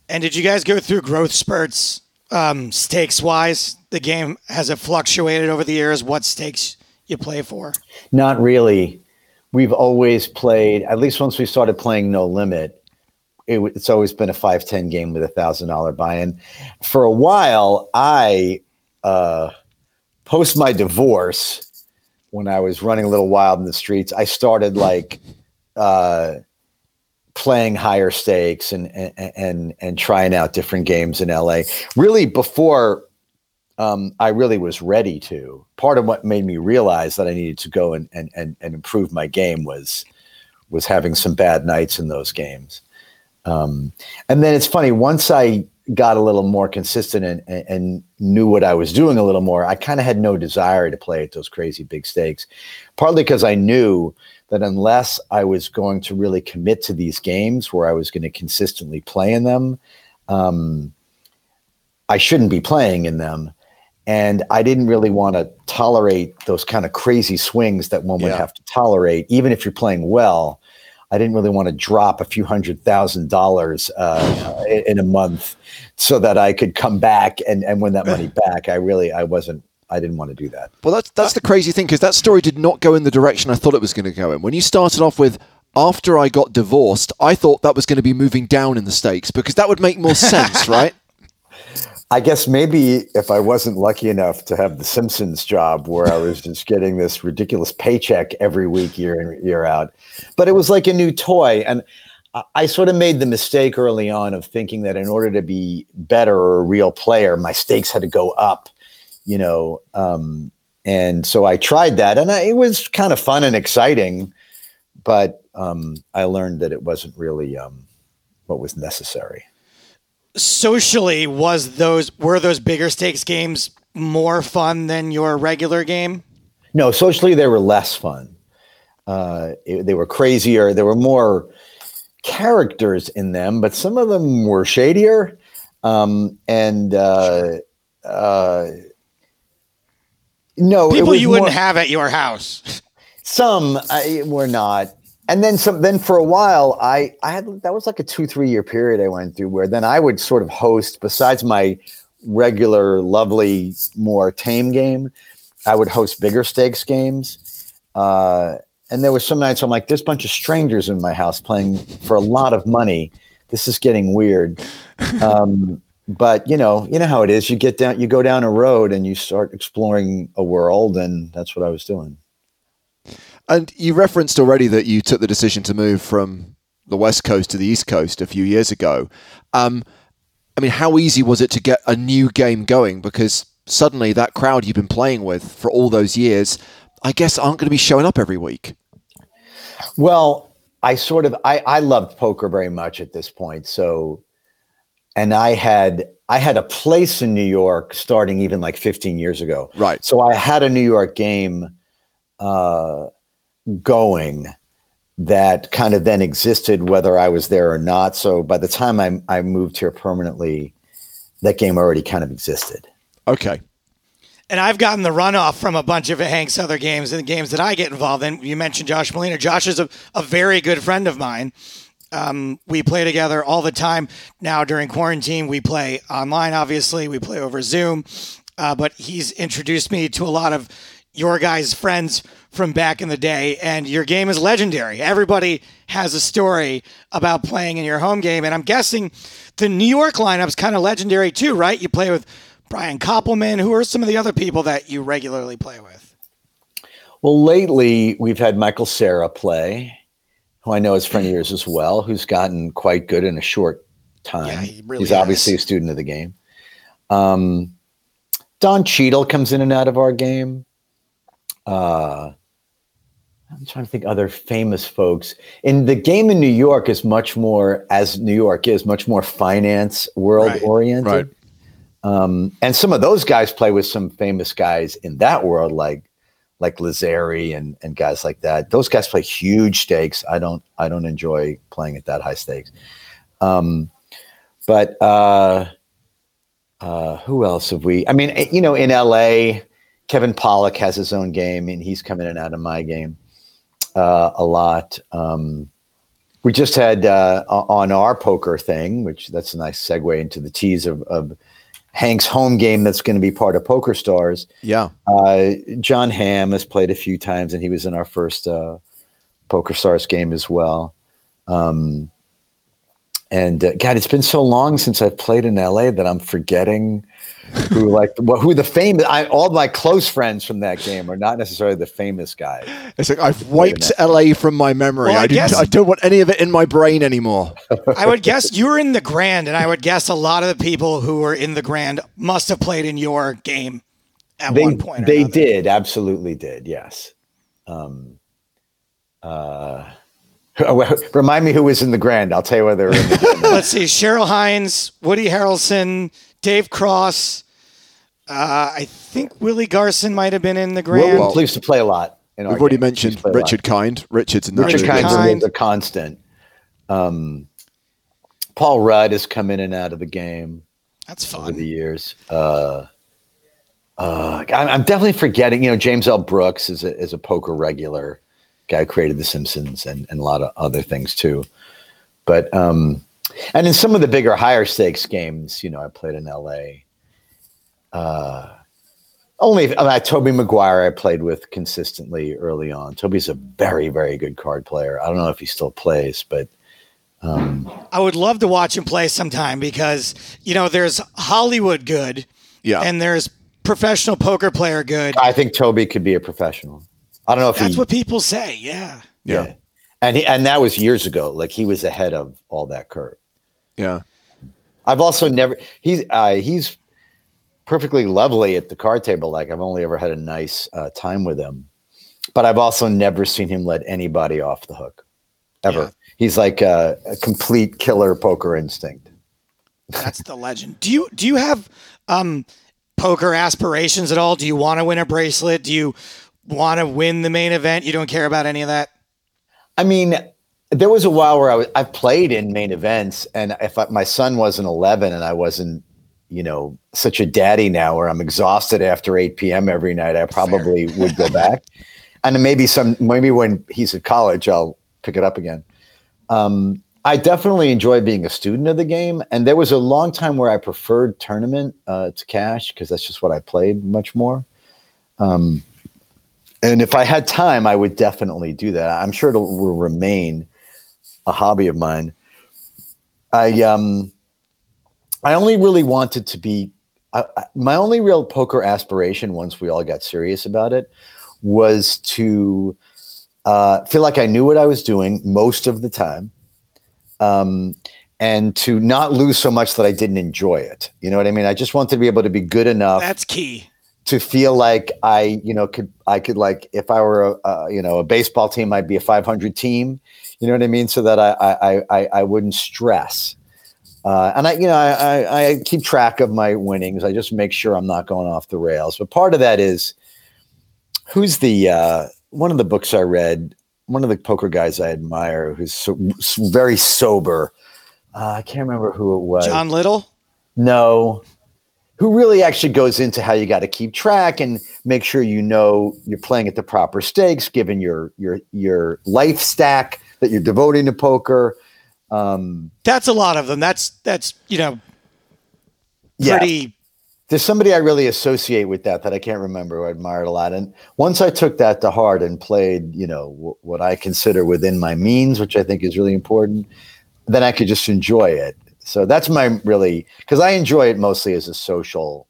Speaker 1: And did you guys go through growth spurts um, stakes wise? The game has it fluctuated over the years? What stakes you play for?
Speaker 3: Not really. We've always played, at least once we started playing No Limit, it, it's always been a 510 game with a $1,000 buy in. For a while, I, uh, post my divorce, when I was running a little wild in the streets, I started like uh, playing higher stakes and and and and trying out different games in LA. Really, before um, I really was ready to. Part of what made me realize that I needed to go and and and, and improve my game was was having some bad nights in those games. Um, and then it's funny once I got a little more consistent and, and, and knew what I was doing a little more, I kind of had no desire to play at those crazy big stakes. Partly because I knew that unless I was going to really commit to these games where I was going to consistently play in them, um, I shouldn't be playing in them. And I didn't really want to tolerate those kind of crazy swings that one would
Speaker 2: Yeah.
Speaker 3: have to tolerate, even if you're playing well. I didn't really want to drop a few hundred thousand dollars uh, in a month so that I could come back and, and win that money back. I really, I wasn't, I didn't want to do that.
Speaker 2: Well, that's that's the crazy thing because that story did not go in the direction I thought it was going to go in. When you started off with after I got divorced, I thought that was going to be moving down in the stakes because that would make more sense, right?
Speaker 3: I guess maybe if I wasn't lucky enough to have the Simpsons job where I was just getting this ridiculous paycheck every week, year in, year out, but it was like a new toy. And I- sort of made the mistake early on of thinking that in order to be better or a real player, my stakes had to go up, you know. Um, and so I tried that, and I, it was kind of fun and exciting, but um, I learned that it wasn't really um, what was necessary.
Speaker 1: Socially, was those were those bigger stakes games more fun than your regular game?
Speaker 3: No, socially they were less fun. Uh, it- they were crazier. There were more characters in them, but some of them were shadier. Um, and uh, uh, no, it
Speaker 1: People you wouldn't have at your house.
Speaker 3: some I, were not. And then some. Then for a while, I I had that was like a two three year period I went through where then I would sort of host besides my regular lovely more tame game, I would host bigger stakes games. Uh, and there were some nights I'm like, there's a bunch of strangers in my house playing for a lot of money. This is getting weird. Um, but you know, you know how it is. You get down, you go down a road, and you start exploring a world, and that's what I was doing.
Speaker 2: And you referenced already that you took the decision to move from the west coast to the east coast a few years ago. Um, I mean, how easy was it to get a new game going? Because suddenly that crowd you've been playing with for all those years, I guess, aren't going to be showing up every week.
Speaker 3: Well, I sort of I I loved poker very much at this point. So and I had I had a place in New York starting even like 15 years ago.
Speaker 2: Right.
Speaker 3: So I had a New York game uh going that kind of then existed whether I was there or not. So by the time I I moved here permanently, that game already kind of existed.
Speaker 2: Okay.
Speaker 1: And I've gotten the runoff from a bunch of Hank's other games and the games that I get involved in. You mentioned Josh Malina. Josh is a, a very good friend of mine. Um, we play together all the time. Now during quarantine, we play online, obviously. We play over Zoom. Uh, but he's introduced me to a lot of your guys' friends from back in the day. And your game is legendary. Everybody has a story about playing in your home game. And I'm guessing the New York lineup's kind of legendary too, right? You play with Brian Koppelman. Who are some of the other people that you regularly play with?
Speaker 3: Well, lately we've had Michael Cera play, who I know is a friend of yours as well, who's gotten quite good in a short time.
Speaker 1: Yeah, he really
Speaker 3: He's obviously a student of the game. Um, Don Cheadle comes in and out of our game. Uh, I'm trying to think other famous folks. In the game in New York is much more, as New York is, much more finance world
Speaker 1: Right,
Speaker 3: oriented.
Speaker 2: right.
Speaker 3: Um, and some of those guys play with some famous guys in that world, like like Lazari and and guys like that. Those guys play huge stakes. I don't I don't enjoy playing at that high stakes. Um, but uh, uh, who else have we? I mean, eh, you know, in LA, Kevin Pollak has his own game, and he's coming in and out of my game uh, a lot. Um, we just had uh, on our poker thing, which that's a nice segue into the tease of, of Hank's home game that's going to be part of Poker Stars.
Speaker 2: Yeah.
Speaker 3: Uh, Jon Hamm has played a few times, and he was in our first uh, Poker Stars game as well. Um, and uh, God, it's been so long since I've played in LA that I'm forgetting who like well, who the famous. I, all my close friends from that game are not necessarily the famous guys.
Speaker 2: It's like I've wiped LA from my memory.
Speaker 1: Well, I
Speaker 2: I, didn't-
Speaker 1: guess-
Speaker 2: I don't want any of it in my brain anymore.
Speaker 1: I would guess you were in the Grand, and I would guess a lot of the people who were in the Grand must have played in your game at
Speaker 3: They
Speaker 1: one point. or
Speaker 3: they
Speaker 1: another.
Speaker 3: did absolutely did yes. Um, uh, remind me who was in the grand. I'll tell you whether. In the,
Speaker 1: Let's see: Cheryl Hines, Woody Harrelson, Dave Cross. Uh, I think Willie Garson might have been in the Grand.
Speaker 3: William used to play a lot. In
Speaker 2: We've already
Speaker 3: game.
Speaker 2: mentioned
Speaker 3: Used to play a lot.
Speaker 2: Richard Kind. Richard's in that
Speaker 3: Richard
Speaker 1: Richard
Speaker 2: movie.
Speaker 3: Kind's
Speaker 1: Kind.
Speaker 3: a, a constant. Um, Paul Rudd has come in and out of the game
Speaker 1: That's fun.
Speaker 3: over the years. Uh, uh, I'm, I'm definitely forgetting. You know, James L. Brooks is a, is a poker regular guy who created The Simpsons and, and a lot of other things too. But um, and in some of the bigger, higher stakes games, you know, I played in L.A. Uh, only I mean, Tobey Maguire I played with consistently early on. Tobey's a very, very good card player. I don't know if he still plays, but um,
Speaker 1: I would love to watch him play sometime because you know there's Hollywood good,
Speaker 2: Yeah.
Speaker 1: and there's professional poker player good.
Speaker 3: I think Toby could be a professional. I don't know if
Speaker 1: That's
Speaker 3: he,
Speaker 1: what people say. Yeah.
Speaker 2: yeah.
Speaker 3: And he, and that was years ago. Like he was ahead of all that curve.
Speaker 2: Yeah.
Speaker 3: I've also never he's uh, he's perfectly lovely at the card table. Like I've only ever had a nice uh, time with him, but I've also never seen him let anybody off the hook, ever.
Speaker 1: Yeah.
Speaker 3: He's like a, a complete killer poker instinct.
Speaker 1: That's the legend. Do you do you have um, poker aspirations at all? Do you want to win a bracelet? Do you want to win the main event? You don't care about any of that.
Speaker 3: I mean, there was a while where I was I played in main events, and if I, my son wasn't eleven and I wasn't, you know, such a daddy now where I'm exhausted after eight p.m. every night, I probably would go back. And maybe some maybe when he's at college, I'll pick it up again. Um, I definitely enjoy being a student of the game, and there was a long time where I preferred tournament uh, to cash because that's just what I played much more. Um, and if I had time, I would definitely do that. I'm sure it will remain a hobby of mine. I um, I only really wanted to be. I, I- my only real poker aspiration, once we all got serious about it, was to uh, feel like I knew what I was doing most of the time, um, and to not lose so much that I didn't enjoy it. You know what I mean? I just wanted to be able to be good enough
Speaker 1: That's key.
Speaker 3: To feel like I, you know, could I could like if I were a, a you know a baseball team, I'd be a 500 team. You know what I mean? So that I I I, I wouldn't stress. Uh, and I, you know, I, I, I keep track of my winnings. I just make sure I'm not going off the rails. But part of that is who's the uh, one of the books I read. One of the poker guys I admire, who's so, very sober. Uh, I can't remember who it was.
Speaker 1: John Little.
Speaker 3: No. Who really actually goes into how you got to keep track and make sure you know you're playing at the proper stakes, given your your your life stack that you're devoting to poker. Um,
Speaker 1: That's a lot of them. That's that's you know
Speaker 3: yeah, there's somebody I really associate with that that I can't remember. Who I admired a lot, and once I took that to heart and played, you know, w- what I consider within my means, which I think is really important, then I could just enjoy it. So that's my really because I enjoy it mostly as a social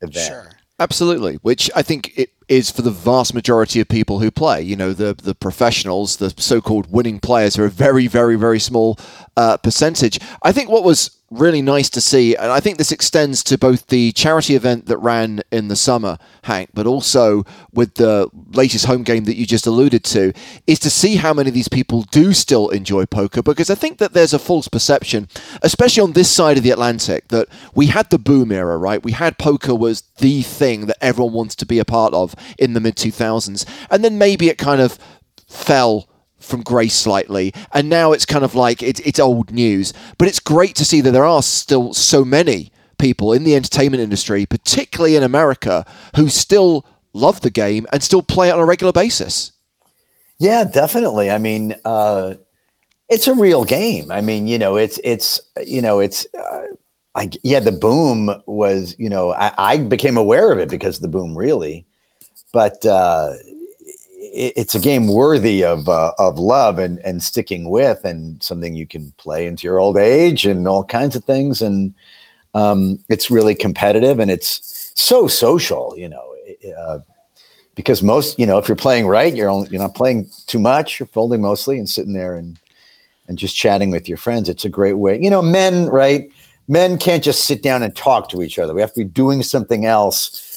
Speaker 3: event.
Speaker 1: Sure.
Speaker 2: Absolutely, which I think it is for the vast majority of people who play. You know, the the professionals, the so-called winning players, are a very, very, very small uh, percentage. I think what was really nice to see, and I think this extends to both the charity event that ran in the summer, Hank, but also with the latest home game that you just alluded to, is to see how many of these people do still enjoy poker. Because I think that there's a false perception, especially on this side of the Atlantic, that we had the boom era, right? We had poker was the thing that everyone wants to be a part of in the mid 2000s, and then maybe it kind of fell from grace slightly, and now it's kind of like it's it's old news. But it's great to see that there are still so many people in the entertainment industry, particularly in America, who still love the game and still play it on a regular basis.
Speaker 3: Yeah, definitely. I mean, uh, it's a real game. I mean, you know, it's it's you know, it's uh, I yeah, the boom was you know I, I became aware of it because the boom really, but uh, it, it's a game worthy of uh, of love and and sticking with, and something you can play into your old age and all kinds of things. And um, it's really competitive and it's so social, you know. Uh, because most, you know, if you're playing right, you're only, you're not playing too much. You're folding mostly and sitting there and and just chatting with your friends. It's a great way. You know, men, right? Men can't just sit down and talk to each other. We have to be doing something else.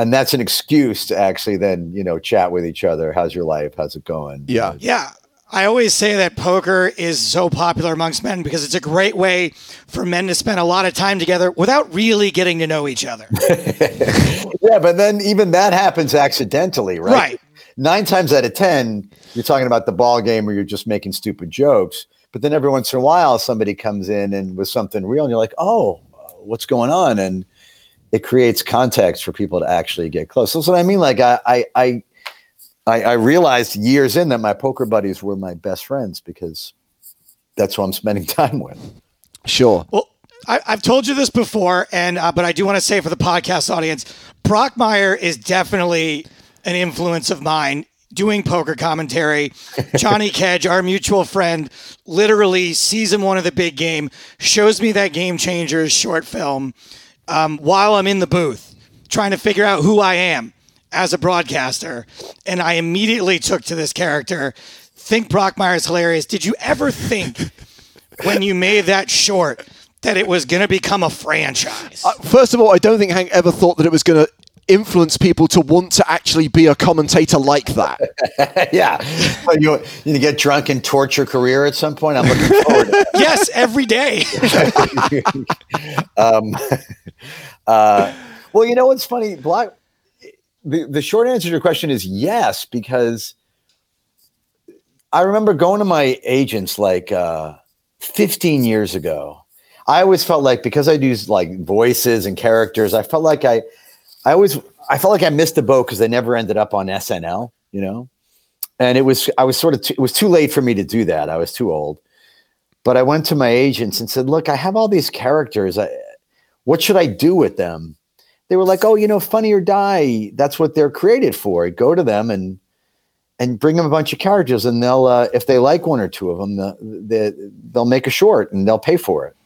Speaker 3: And that's an excuse to actually then, you know, chat with each other. How's your life? How's it going?
Speaker 2: Yeah.
Speaker 1: Yeah. I always say that poker is so popular amongst men because it's a great way for men to spend a lot of time together without really getting to know each other.
Speaker 3: yeah, but then even that happens accidentally, right?
Speaker 1: Right.
Speaker 3: Nine times out of 10, you're talking about the ball game or you're just making stupid jokes. But then every once in a while, somebody comes in and with something real, and you're like, oh, what's going on? And it creates context for people to actually get close. That's what I mean. Like, I, I, I, I, I realized years in that my poker buddies were my best friends because that's who I'm spending time with.
Speaker 2: Sure.
Speaker 1: Well, I, have told you this before, and uh, but I do want to say for the podcast audience, Brockmire is definitely an influence of mine doing poker commentary. Johnny Kedge, our mutual friend, literally season one of the big game, shows me that Game Changers short film um, while I'm in the booth trying to figure out who I am as a broadcaster. And I immediately took to this character. Think Brockmire is hilarious. Did you ever think when you made that short that it was going to become a franchise?
Speaker 2: Uh, first of all, I don't think Hank ever thought that it was going to influence people to want to actually be a commentator like that.
Speaker 3: yeah. So you, you get drunk and torture career at some point? I'm looking forward to
Speaker 1: Yes, every day.
Speaker 3: um, uh, well, you know what's funny? Black, the, the short answer to your question is yes, because I remember going to my agents like uh, 15 years ago. I always felt like because I do like voices and characters, I felt like I I always I felt like I missed the boat because they never ended up on SNL, you know. And it was I was sort of too, it was too late for me to do that. I was too old. But I went to my agents and said, "Look, I have all these characters. I, what should I do with them?" They were like, "Oh, you know, Funny or Die. That's what they're created for. Go to them and and bring them a bunch of characters, and they'll uh, if they like one or two of them, they, they'll make a short and they'll pay for it."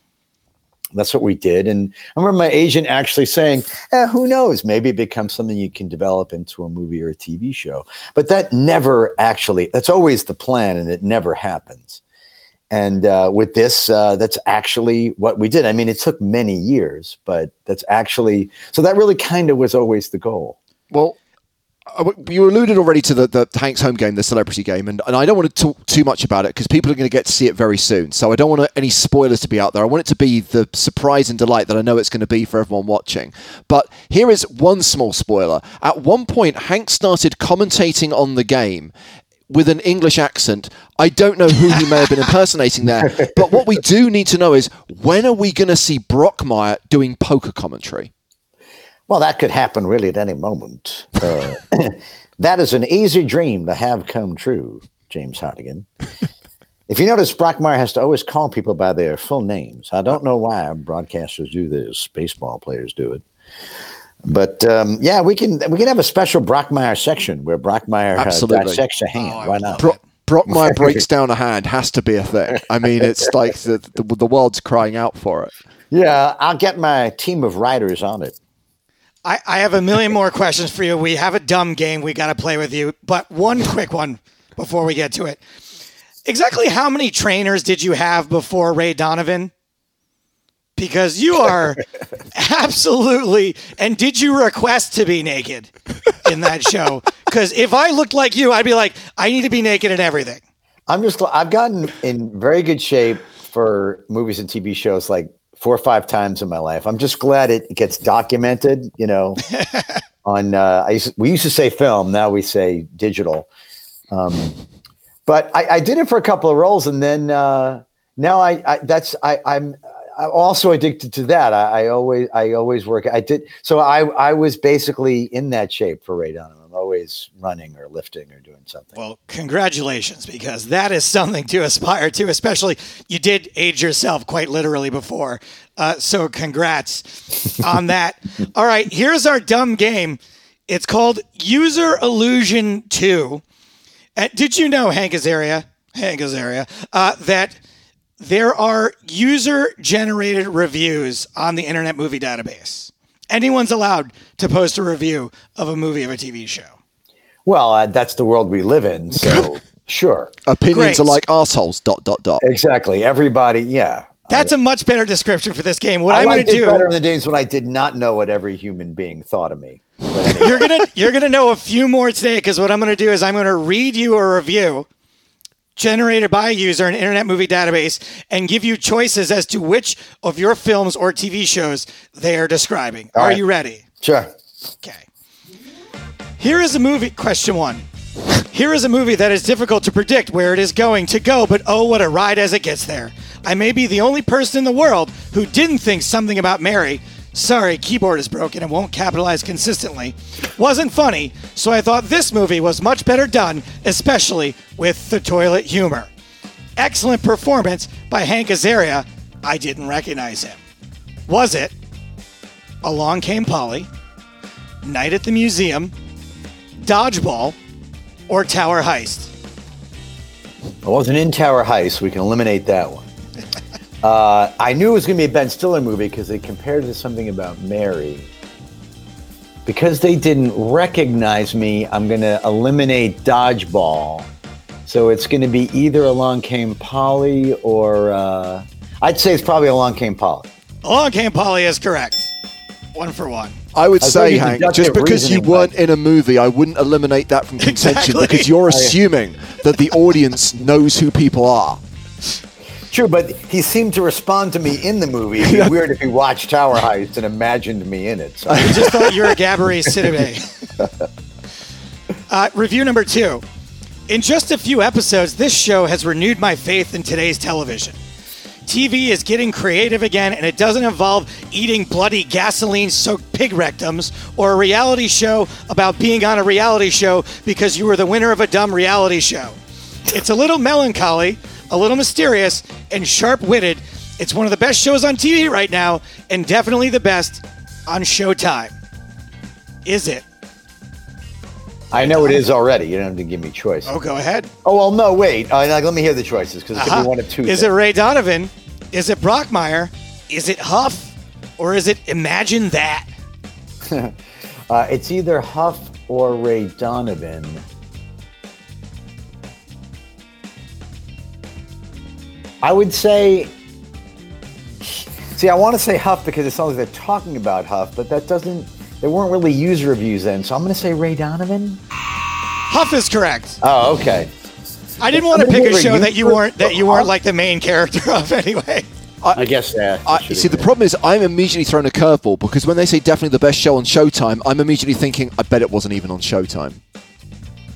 Speaker 3: That's what we did. And I remember my agent actually saying, eh, who knows, maybe it becomes something you can develop into a movie or a TV show. But that never actually, that's always the plan, and it never happens. And uh, with this, uh, that's actually what we did. I mean, it took many years, but that's actually, so that really kind of was always the goal.
Speaker 2: Well, you alluded already to the, the Hank's home game, the celebrity game, and, and I don't want to talk too much about it because people are going to get to see it very soon. So I don't want any spoilers to be out there. I want it to be the surprise and delight that I know it's going to be for everyone watching. But here is one small spoiler. At one point, Hank started commentating on the game with an English accent. I don't know who he may have been impersonating there, but what we do need to know is when are we going to see Brockmire doing poker commentary?
Speaker 3: Well, that could happen really at any moment. Uh, that is an easy dream to have come true, James Hartigan. if you notice, Brockmire has to always call people by their full names. I don't know why broadcasters do this. Baseball players do it. But um, yeah, we can we can have a special Brockmire section where Brockmire uh, dissects a hand. Oh, why not? Bro-
Speaker 2: Brockmire breaks down a hand has to be a thing. I mean, it's like the, the, the world's crying out for it.
Speaker 3: Yeah, I'll get my team of writers on it.
Speaker 1: I, I have a million more questions for you. We have a dumb game we got to play with you, but one quick one before we get to it. Exactly how many trainers did you have before Ray Donovan? Because you are absolutely. And did you request to be naked in that show? Because if I looked like you, I'd be like, I need to be naked in everything.
Speaker 3: I'm just. I've gotten in very good shape for movies and TV shows like four or five times in my life. I'm just glad it gets documented. You know, on uh, I used, we used to say film, now we say digital. Um, but I, I, did it for a couple of roles, and then uh, now I, I that's I, I'm I'm also addicted to that. I, I, always I always work. I did so. I I was basically in that shape for Ray Donovan always running or lifting or doing something.
Speaker 1: Well, congratulations, because that is something to aspire to, especially you did age yourself quite literally before. Uh, so congrats on that. All right, here's our dumb game. It's called User Illusion 2. Uh, did you know, Hank Azaria, Hank Azaria, uh, that there are user generated reviews on the Internet Movie Database? Anyone's allowed to post a review of a movie of a TV show.
Speaker 3: Well, uh, that's the world we live in. So sure,
Speaker 2: Opinions
Speaker 1: Great.
Speaker 2: are like assholes. Dot dot dot.
Speaker 3: exactly. Everybody, yeah.
Speaker 1: That's a much better description for this game. What
Speaker 3: I
Speaker 1: I'm going to
Speaker 3: it
Speaker 1: do,
Speaker 3: better in the days when I did not know what every human being thought of me. Anyway,
Speaker 1: you're gonna you're gonna know a few more today because what I'm gonna do is I'm gonna read you a review generated by a user in Internet Movie Database and give you choices as to which of your films or TV shows they are describing. are
Speaker 3: right.
Speaker 1: you ready?
Speaker 3: sure.
Speaker 1: Okay. Here is a movie. Question one. Here is a movie that is difficult to predict where it is going to go, but oh, what a ride as it gets there. I may be the only person in the world who didn't think something about Mary. Sorry, keyboard is broken and won't capitalize consistently. Wasn't funny, so I thought this movie was much better done, especially with the toilet humor. Excellent performance by Hank Azaria. I didn't recognize him. Was it Along Came Polly, Night at the Museum, Dodgeball, or Tower Heist?
Speaker 3: I wasn't in Tower Heist. We can eliminate that one. Uh, I knew it was going to be a Ben Stiller movie because they compared it to something about Mary. Because they didn't recognize me, I'm going to eliminate Dodgeball. So it's going to be either Along Came Polly or uh, I'd say it's probably Along Came Polly.
Speaker 1: Along Came Polly is correct. One for one.
Speaker 2: I would
Speaker 3: I
Speaker 2: say, Hank, just because you weren't
Speaker 3: like-
Speaker 2: in a movie, I wouldn't eliminate that from contention
Speaker 1: Exactly.
Speaker 2: because you're assuming that the audience knows who people are.
Speaker 3: True, but he seemed to respond to me in the movie. It'd be weird if he watched Tower Heist and imagined me in it. So.
Speaker 1: I just thought you were a Gabourey Sidibe. uh, review number two. In just a few episodes, this show has renewed my faith in today's television. TV is getting creative again, and it doesn't involve eating bloody gasoline soaked pig rectums or a reality show about being on a reality show because you were the winner of a dumb reality show. It's a little melancholy, a little mysterious, and sharp witted. It's one of the best shows on TV right now, and definitely the best on Showtime. Is it?
Speaker 3: I know it is already. You don't have to give me choice.
Speaker 1: Oh, go ahead.
Speaker 3: Oh well, no, wait. Uh, like, let me hear the choices because it could
Speaker 1: Uh-huh.
Speaker 3: be one of two.
Speaker 1: Is it Ray Donovan? Is it Brockmire? Is it Huff? Or is it Imagine That?
Speaker 3: Uh, it's either Huff or Ray Donovan. I would say. See, I want to say Huff because it sounds like they're talking about Huff, but that doesn't. There weren't really user reviews then, so I'm going to say Ray Donovan.
Speaker 1: Huff is correct.
Speaker 3: Oh, okay.
Speaker 1: I didn't want to pick a show that you weren't that you weren't like the main character of anyway.
Speaker 3: I guess that.
Speaker 2: I, see,
Speaker 3: have
Speaker 2: the problem is I'm immediately thrown a curveball because when they say definitely the best show on Showtime, I'm immediately thinking, I bet it wasn't even on Showtime.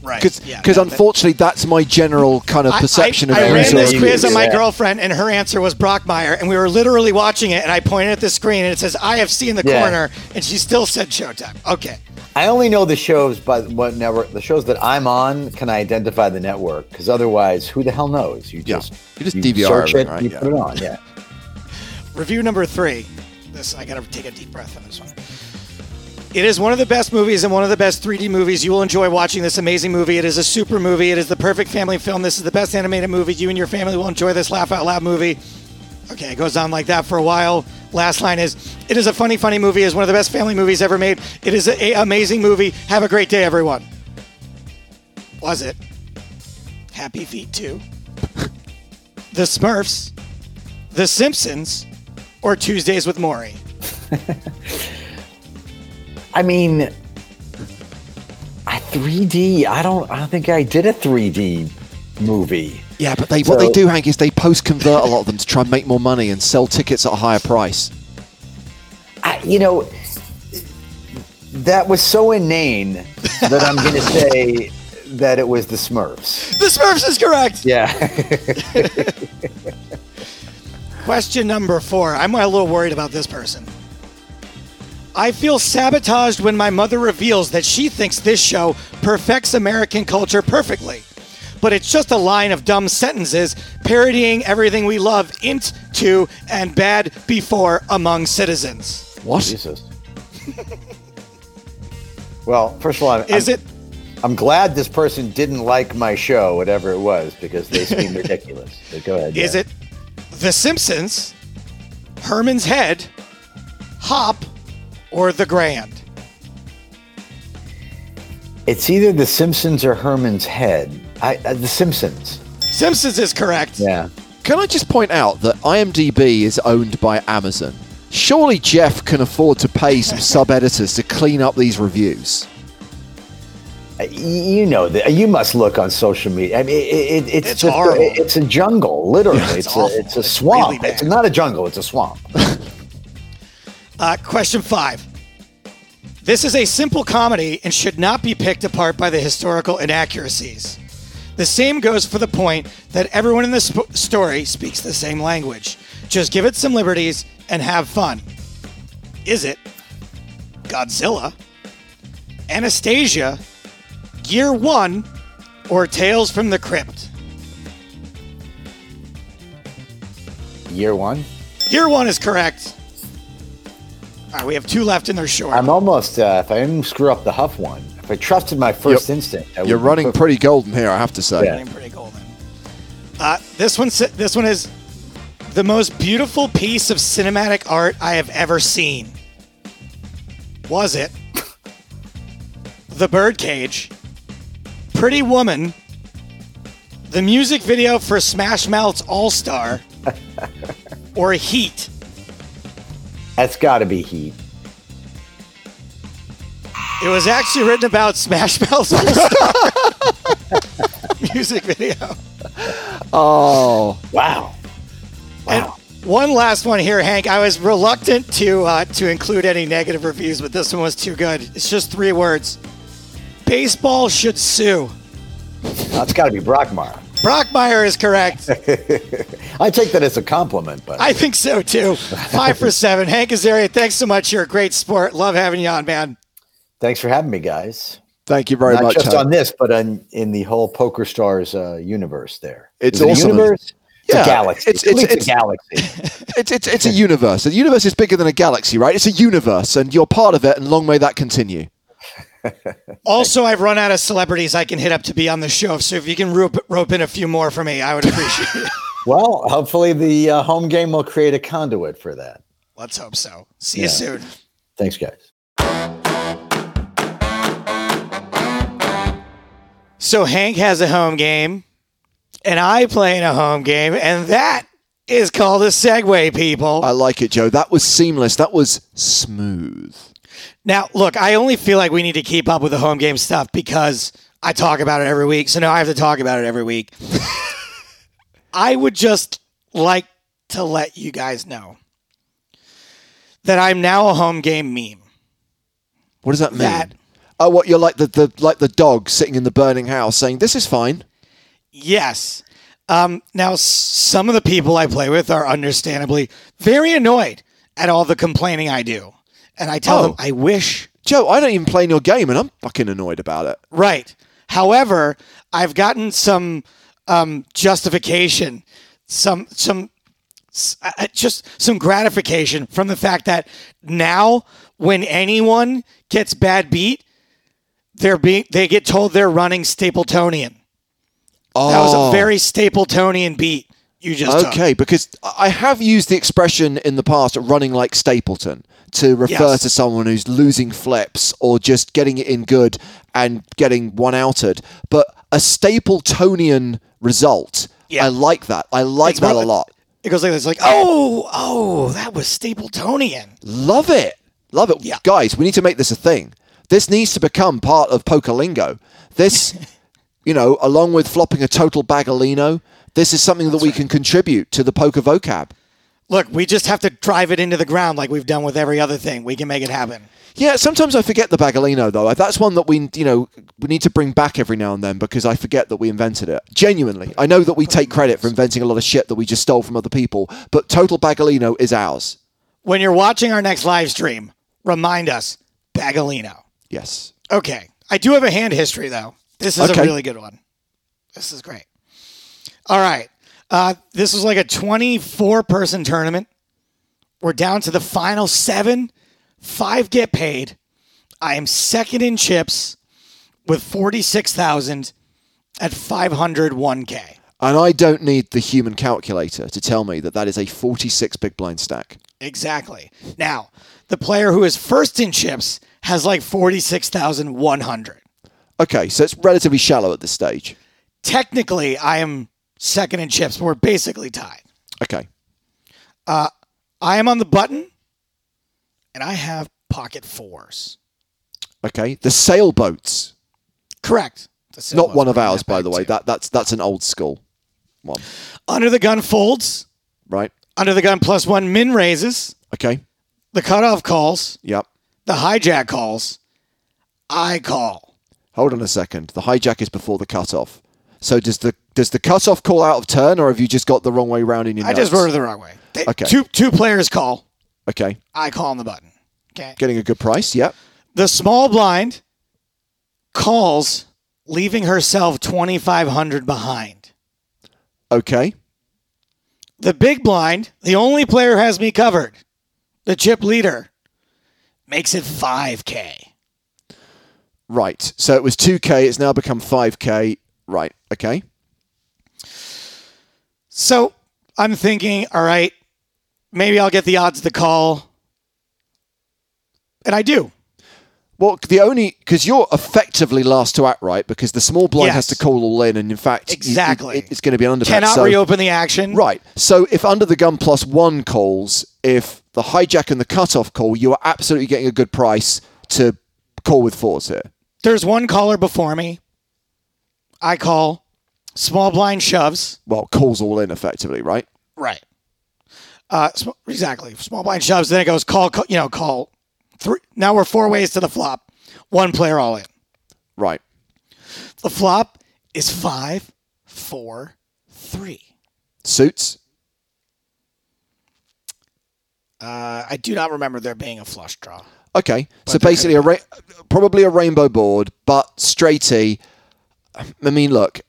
Speaker 1: Right.
Speaker 2: Because
Speaker 1: yeah, no, that-
Speaker 2: unfortunately, that's my general kind of
Speaker 1: I-
Speaker 2: perception
Speaker 1: I,
Speaker 2: of
Speaker 1: I, ran
Speaker 2: user
Speaker 1: this quiz
Speaker 3: do
Speaker 1: on my
Speaker 3: that.
Speaker 1: girlfriend, and her answer was Brockmire, and we were literally watching it, and I pointed at the screen, and it says IFC in the
Speaker 3: Yeah.
Speaker 1: corner, and she still said Showtime. Okay.
Speaker 3: I only know the shows by what network. The shows that I'm on can I identify the network because otherwise, who the hell knows? You
Speaker 2: Yeah.
Speaker 3: just
Speaker 2: You just DVR
Speaker 3: search it,
Speaker 2: right?
Speaker 3: you
Speaker 2: Yeah.
Speaker 3: put it on. Yeah.
Speaker 1: Review number three. This I gotta take a deep breath on this one. It is one of the best movies and one of the best 3D movies. You will enjoy watching this amazing movie. It is a super movie. It is the perfect family film. This is the best animated movie. You and your family will enjoy this laugh out loud movie. Okay, it goes on like that for a while. Last line is It is a funny, funny movie. It is one of the best family movies ever made. It is an amazing movie. Have a great day, everyone. Was it? Happy Feet 2? the Smurfs? The Simpsons? Or Tuesdays with Morrie?
Speaker 3: I mean, I 3D. I don't. I don't think I did a 3D movie.
Speaker 2: Yeah, but they what they do, Hank, is they post convert a lot of them to try and make more money and sell tickets at a higher price.
Speaker 3: I, you know, that was so inane that I'm going to say that it was the Smurfs.
Speaker 1: The Smurfs is correct.
Speaker 3: Yeah.
Speaker 1: Question number four. I'm a little worried about this person. I feel sabotaged when my mother reveals that she thinks this show perfects American culture perfectly. But it's just a line of dumb sentences parodying everything we love int to and bad before among citizens.
Speaker 2: What?
Speaker 3: Jesus. well, first of all, I'm,
Speaker 1: Is it
Speaker 3: I'm glad this person didn't like my show, whatever it was, because they seem ridiculous. But go ahead.
Speaker 1: Is
Speaker 3: yeah.
Speaker 1: it The Simpsons, Herman's Head, Hop, or The Grand?
Speaker 3: It's either The Simpsons or Herman's Head. I, uh, the Simpsons.
Speaker 1: Simpsons is correct.
Speaker 3: Yeah.
Speaker 2: Can I just point out that IMDb is owned by Amazon? Surely Jeff can afford to pay some sub editors to clean up these reviews.
Speaker 3: Uh, You know that you must look on social media. I mean, it, it, it's
Speaker 1: It's
Speaker 3: just it's a jungle, literally.
Speaker 1: it's
Speaker 3: it's a it's a swamp.
Speaker 1: really
Speaker 3: it's not a jungle. It's a swamp.
Speaker 1: Uh, question five. This is a simple comedy and should not be picked apart by the historical inaccuracies. The same goes for the point that everyone in the sp- story speaks the same language. Just give it some liberties and have fun. Is it Godzilla, Anastasia, Year One, or Tales from the Crypt?
Speaker 3: Year one.
Speaker 1: Year One is correct. All right, we have two left in their short.
Speaker 3: I'm almost. Uh, if I didn't screw up the Huff one, if I trusted my 1st instinct, I
Speaker 2: You're
Speaker 3: would
Speaker 2: running pretty golden here, I have to say.
Speaker 3: Yeah.
Speaker 1: getting pretty golden. Uh, this one, this one is the most beautiful piece of cinematic art I have ever seen. Was it the Birdcage, Pretty Woman, the music video for Smash Mouth's All Star, or Heat?
Speaker 3: That's got to be Heat.
Speaker 1: It was actually written about Smash Mouth's All Star music video.
Speaker 2: Oh,
Speaker 3: Wow.
Speaker 1: And
Speaker 3: Wow.
Speaker 1: one last one here, Hank. I was reluctant to uh, to include any negative reviews, but this one was too good. It's just three words. Baseball should sue.
Speaker 3: That's got to be Brockmire.
Speaker 1: Brockmire is correct.
Speaker 3: I take that as a compliment, but
Speaker 1: I think so too. Five for seven. Hank Azaria, thanks so much. You're a great sport. Love having you on, man.
Speaker 3: thanks for having me, guys.
Speaker 2: thank you very much.
Speaker 3: Not
Speaker 2: much.
Speaker 3: just
Speaker 2: Hank.
Speaker 3: on this, but on, in the whole Poker Stars uh, universe. There,
Speaker 2: It's
Speaker 3: Is a
Speaker 2: awesome.
Speaker 3: universe. It's
Speaker 2: Yeah,
Speaker 3: a galaxy.
Speaker 2: it's-
Speaker 3: At
Speaker 2: it's- it's-
Speaker 3: a galaxy.
Speaker 2: It's, it's, it's a universe. The universe is bigger than a galaxy, right? It's a universe, and you're part of it, and long may that continue.
Speaker 1: Also, I've run out of celebrities I can hit up to be on the show. So if you can rope, rope in a few more for me, I would appreciate it.
Speaker 3: well, hopefully the uh, home game will create a conduit for that.
Speaker 1: Let's hope so. See you soon.
Speaker 3: Thanks, guys.
Speaker 1: So Hank has a home game, and I play in a home game, and that is called a segue, people.
Speaker 2: I like it, Joe. That was seamless. That was smooth.
Speaker 1: Now, look, I only feel like we need to keep up with the home game stuff because I talk about it every week. So now I have to talk about it every week. I would just like to let you guys know that I'm now a home game meme.
Speaker 2: What does that mean?
Speaker 1: That-
Speaker 2: Oh, what you're like the, the like the dog sitting in the burning house saying, "This is fine."
Speaker 1: Yes. Um, now, some of the people I play with are understandably very annoyed at all the complaining I do. And I tell
Speaker 2: Oh.
Speaker 1: them, I wish,
Speaker 2: Joe, I don't even play in your game, and I'm fucking annoyed about it.
Speaker 1: right. However, I've gotten some um, justification, some, some, uh, uh, just some gratification from the fact that now when anyone gets bad beat, they're being, they get told they're running Stapletonian.
Speaker 2: Oh,
Speaker 1: That was a very Stapletonian beat you just
Speaker 2: okay. Because I have used the expression in the past, "running like Stapleton," to refer
Speaker 1: Yes.
Speaker 2: to someone who's losing flips or just getting it in good and getting one outed. But a Stapletonian result,
Speaker 1: Yeah.
Speaker 2: I like that. I like
Speaker 1: It's
Speaker 2: that a lot.
Speaker 1: It goes like this, like, oh, oh, that was Stapletonian.
Speaker 2: Love it. Love it.
Speaker 1: Yeah.
Speaker 2: Guys, we need to make this a thing. This needs to become part of poker lingo. This, you know, along with flopping a total bagolino, this is something that we can contribute to the poker vocab.
Speaker 1: Look, we just have to drive it into the ground like we've done with every other thing. We can make it happen.
Speaker 2: Yeah, sometimes I forget the bagolino though. That's one that we, you know, we need to bring back every now and then because I forget that we invented it. Genuinely, I know that we take credit for inventing a lot of shit that we just stole from other people, but total bagolino is ours.
Speaker 1: When you're watching our next live stream, remind us, Bagolino.
Speaker 2: Yes.
Speaker 1: Okay. I do have a hand history, though. This is
Speaker 2: Okay.
Speaker 1: a really good one. This is great. All right. Uh, this was like a 24 person tournament. We're down to the final seven. Five get paid. I am second in chips with 46,000 at 501k.
Speaker 2: And I don't need the human calculator to tell me that that is a 46 big blind stack.
Speaker 1: Exactly. Now, the player who is first in chips has like 46,100.
Speaker 2: Okay, so it's relatively shallow at this stage.
Speaker 1: Technically, I am second in chips, we're basically tied.
Speaker 2: Okay.
Speaker 1: Uh, I am on the button, and I have pocket fours.
Speaker 2: Okay. The sailboats.
Speaker 1: Correct. The
Speaker 2: Not one of ours, by the way.
Speaker 1: too.
Speaker 2: That that's that's an old school one.
Speaker 1: Under the gun folds.
Speaker 2: Right?
Speaker 1: Under the gun plus one min raises.
Speaker 2: Okay.
Speaker 1: The cutoff calls.
Speaker 2: Yep.
Speaker 1: The hijack calls. I call.
Speaker 2: Hold on a second. The hijack is before the cutoff. So does the does the cutoff call out of turn, or have you just got the wrong way round in your
Speaker 1: I just
Speaker 2: notes?
Speaker 1: wrote it the wrong way. They-
Speaker 2: Okay.
Speaker 1: Two two players call.
Speaker 2: Okay.
Speaker 1: I call on the button. Okay.
Speaker 2: Getting a good price. Yep.
Speaker 1: The small blind calls, leaving herself twenty five hundred behind.
Speaker 2: Okay.
Speaker 1: The big blind, the only player who has me covered, the chip leader, makes it five k.
Speaker 2: Right. So it was 2k. It's now become 5k. Right. Okay.
Speaker 1: So I'm thinking, all right, maybe I'll get the odds to call. And I do.
Speaker 2: Well, the only because you're effectively last to act, right? Because the small blind has to call all in, and in fact,
Speaker 1: Exactly.
Speaker 2: it- it's going to be an underbet.
Speaker 1: Cannot
Speaker 2: so,
Speaker 1: reopen the action.
Speaker 2: Right. So if under the gun plus one calls, if the hijack and the cutoff call, you are absolutely getting a good price to call with fours here.
Speaker 1: There's one caller before me. I call. Small blind shoves.
Speaker 2: Well, calls all in effectively, right?
Speaker 1: Right. Uh, sm- exactly. Small blind shoves. Then it goes call, call. You know, call. Three. Now we're four ways to the flop. One player all in.
Speaker 2: Right.
Speaker 1: The flop is five, four, three.
Speaker 2: Suits.
Speaker 1: Uh, I do not remember there being a flush draw.
Speaker 2: Okay. so basically, a ra- probably a rainbow board, but straighty. I mean, look,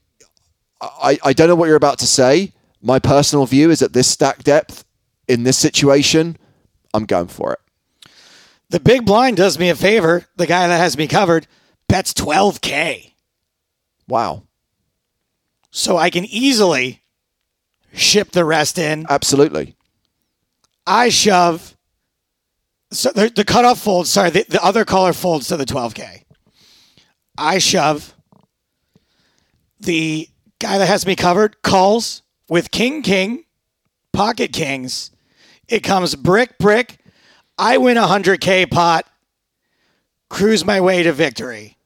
Speaker 2: I, I don't know what you're about to say. My personal view is that this stack depth, in this situation, I'm going for it.
Speaker 1: The big blind does me a favor. The guy that has me covered bets 12K.
Speaker 2: Wow.
Speaker 1: So I can easily ship the rest in.
Speaker 2: Absolutely.
Speaker 1: I shove. So the, the cutoff folds, sorry, the, the other caller folds to the 12K. I shove. The guy that has me covered calls with King King, Pocket Kings. It comes brick, brick. I win a 100K pot, cruise my way to victory.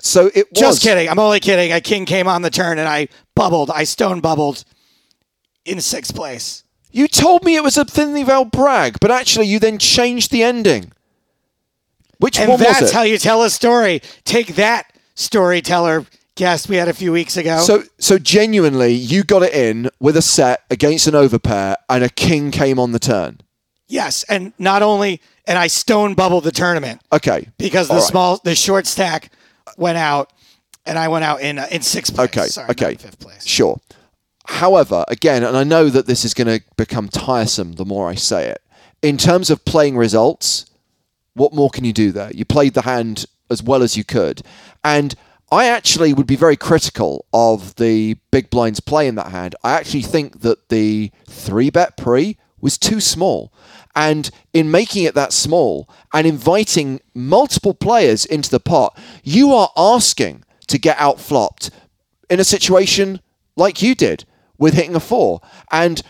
Speaker 2: So it was.
Speaker 1: Just kidding. I'm only kidding. A king came on the turn and I bubbled. I stone bubbled in sixth place.
Speaker 2: You told me it was a thinly veiled brag, but actually you then changed the ending. Which
Speaker 1: And
Speaker 2: one
Speaker 1: that's
Speaker 2: was it?
Speaker 1: how you tell a story. Take that storyteller guest we had a few weeks ago.
Speaker 2: so, so genuinely, you got it in with a set against an overpair, and a king came on the turn.
Speaker 1: yes, and not only and I stone bubbled the tournament
Speaker 2: Okay.
Speaker 1: because the
Speaker 2: right.
Speaker 1: small the short stack went out and I went out in uh, in sixth place.
Speaker 2: Okay.
Speaker 1: Sorry,
Speaker 2: okay.
Speaker 1: fifth place.
Speaker 2: Sure. However, again, and I know that this is going to become tiresome the more I say it. In terms of playing results, what more can you do there? You played the hand as well as you could. And I actually would be very critical of the big blinds play in that hand. I actually think that the three bet pre was too small. And in making it that small and inviting multiple players into the pot, you are asking to get out flopped in a situation like you did with hitting a four. And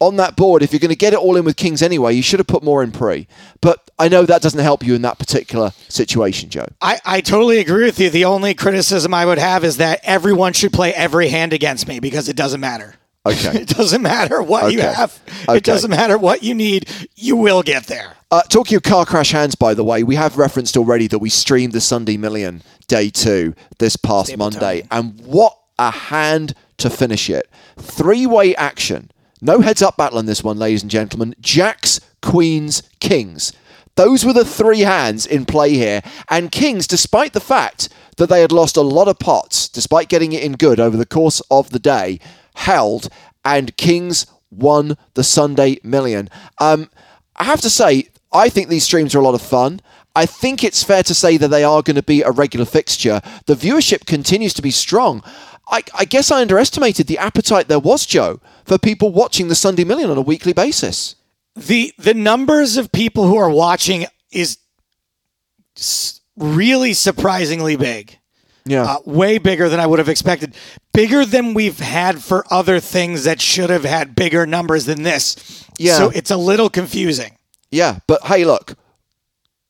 Speaker 2: on that board, if you're going to get it all in with kings anyway, you should have put more in pre. But I know that doesn't help you in that particular situation, Joe.
Speaker 1: I, I totally agree with you. The only criticism I would have is that everyone should play every hand against me because it doesn't matter.
Speaker 2: Okay.
Speaker 1: It doesn't matter what you have.
Speaker 2: Okay.
Speaker 1: It doesn't matter what you need. You will get there.
Speaker 2: Uh, talking of car crash hands, by the way, we have referenced already that we streamed the Sunday Million Day 2 this past Monday. And what a hand to finish it. Three way action. No heads up battle in this one, ladies and gentlemen. Jacks, Queens, Kings. Those were the three hands in play here. And Kings, despite the fact that they had lost a lot of pots, despite getting it in good over the course of the day, held, and Kings won the Sunday Million. Um, I have to say, I think these streams are a lot of fun. I think it's fair to say that they are going to be a regular fixture. The viewership continues to be strong. I, I guess I underestimated the appetite there was, Joe, for people watching the Sunday Million on a weekly basis.
Speaker 1: The the numbers of people who are watching is really surprisingly big.
Speaker 2: Yeah.
Speaker 1: Uh, way bigger than I would have expected. Bigger than we've had for other things that should have had bigger numbers than this.
Speaker 2: Yeah.
Speaker 1: So it's a little confusing.
Speaker 2: Yeah, but hey, look,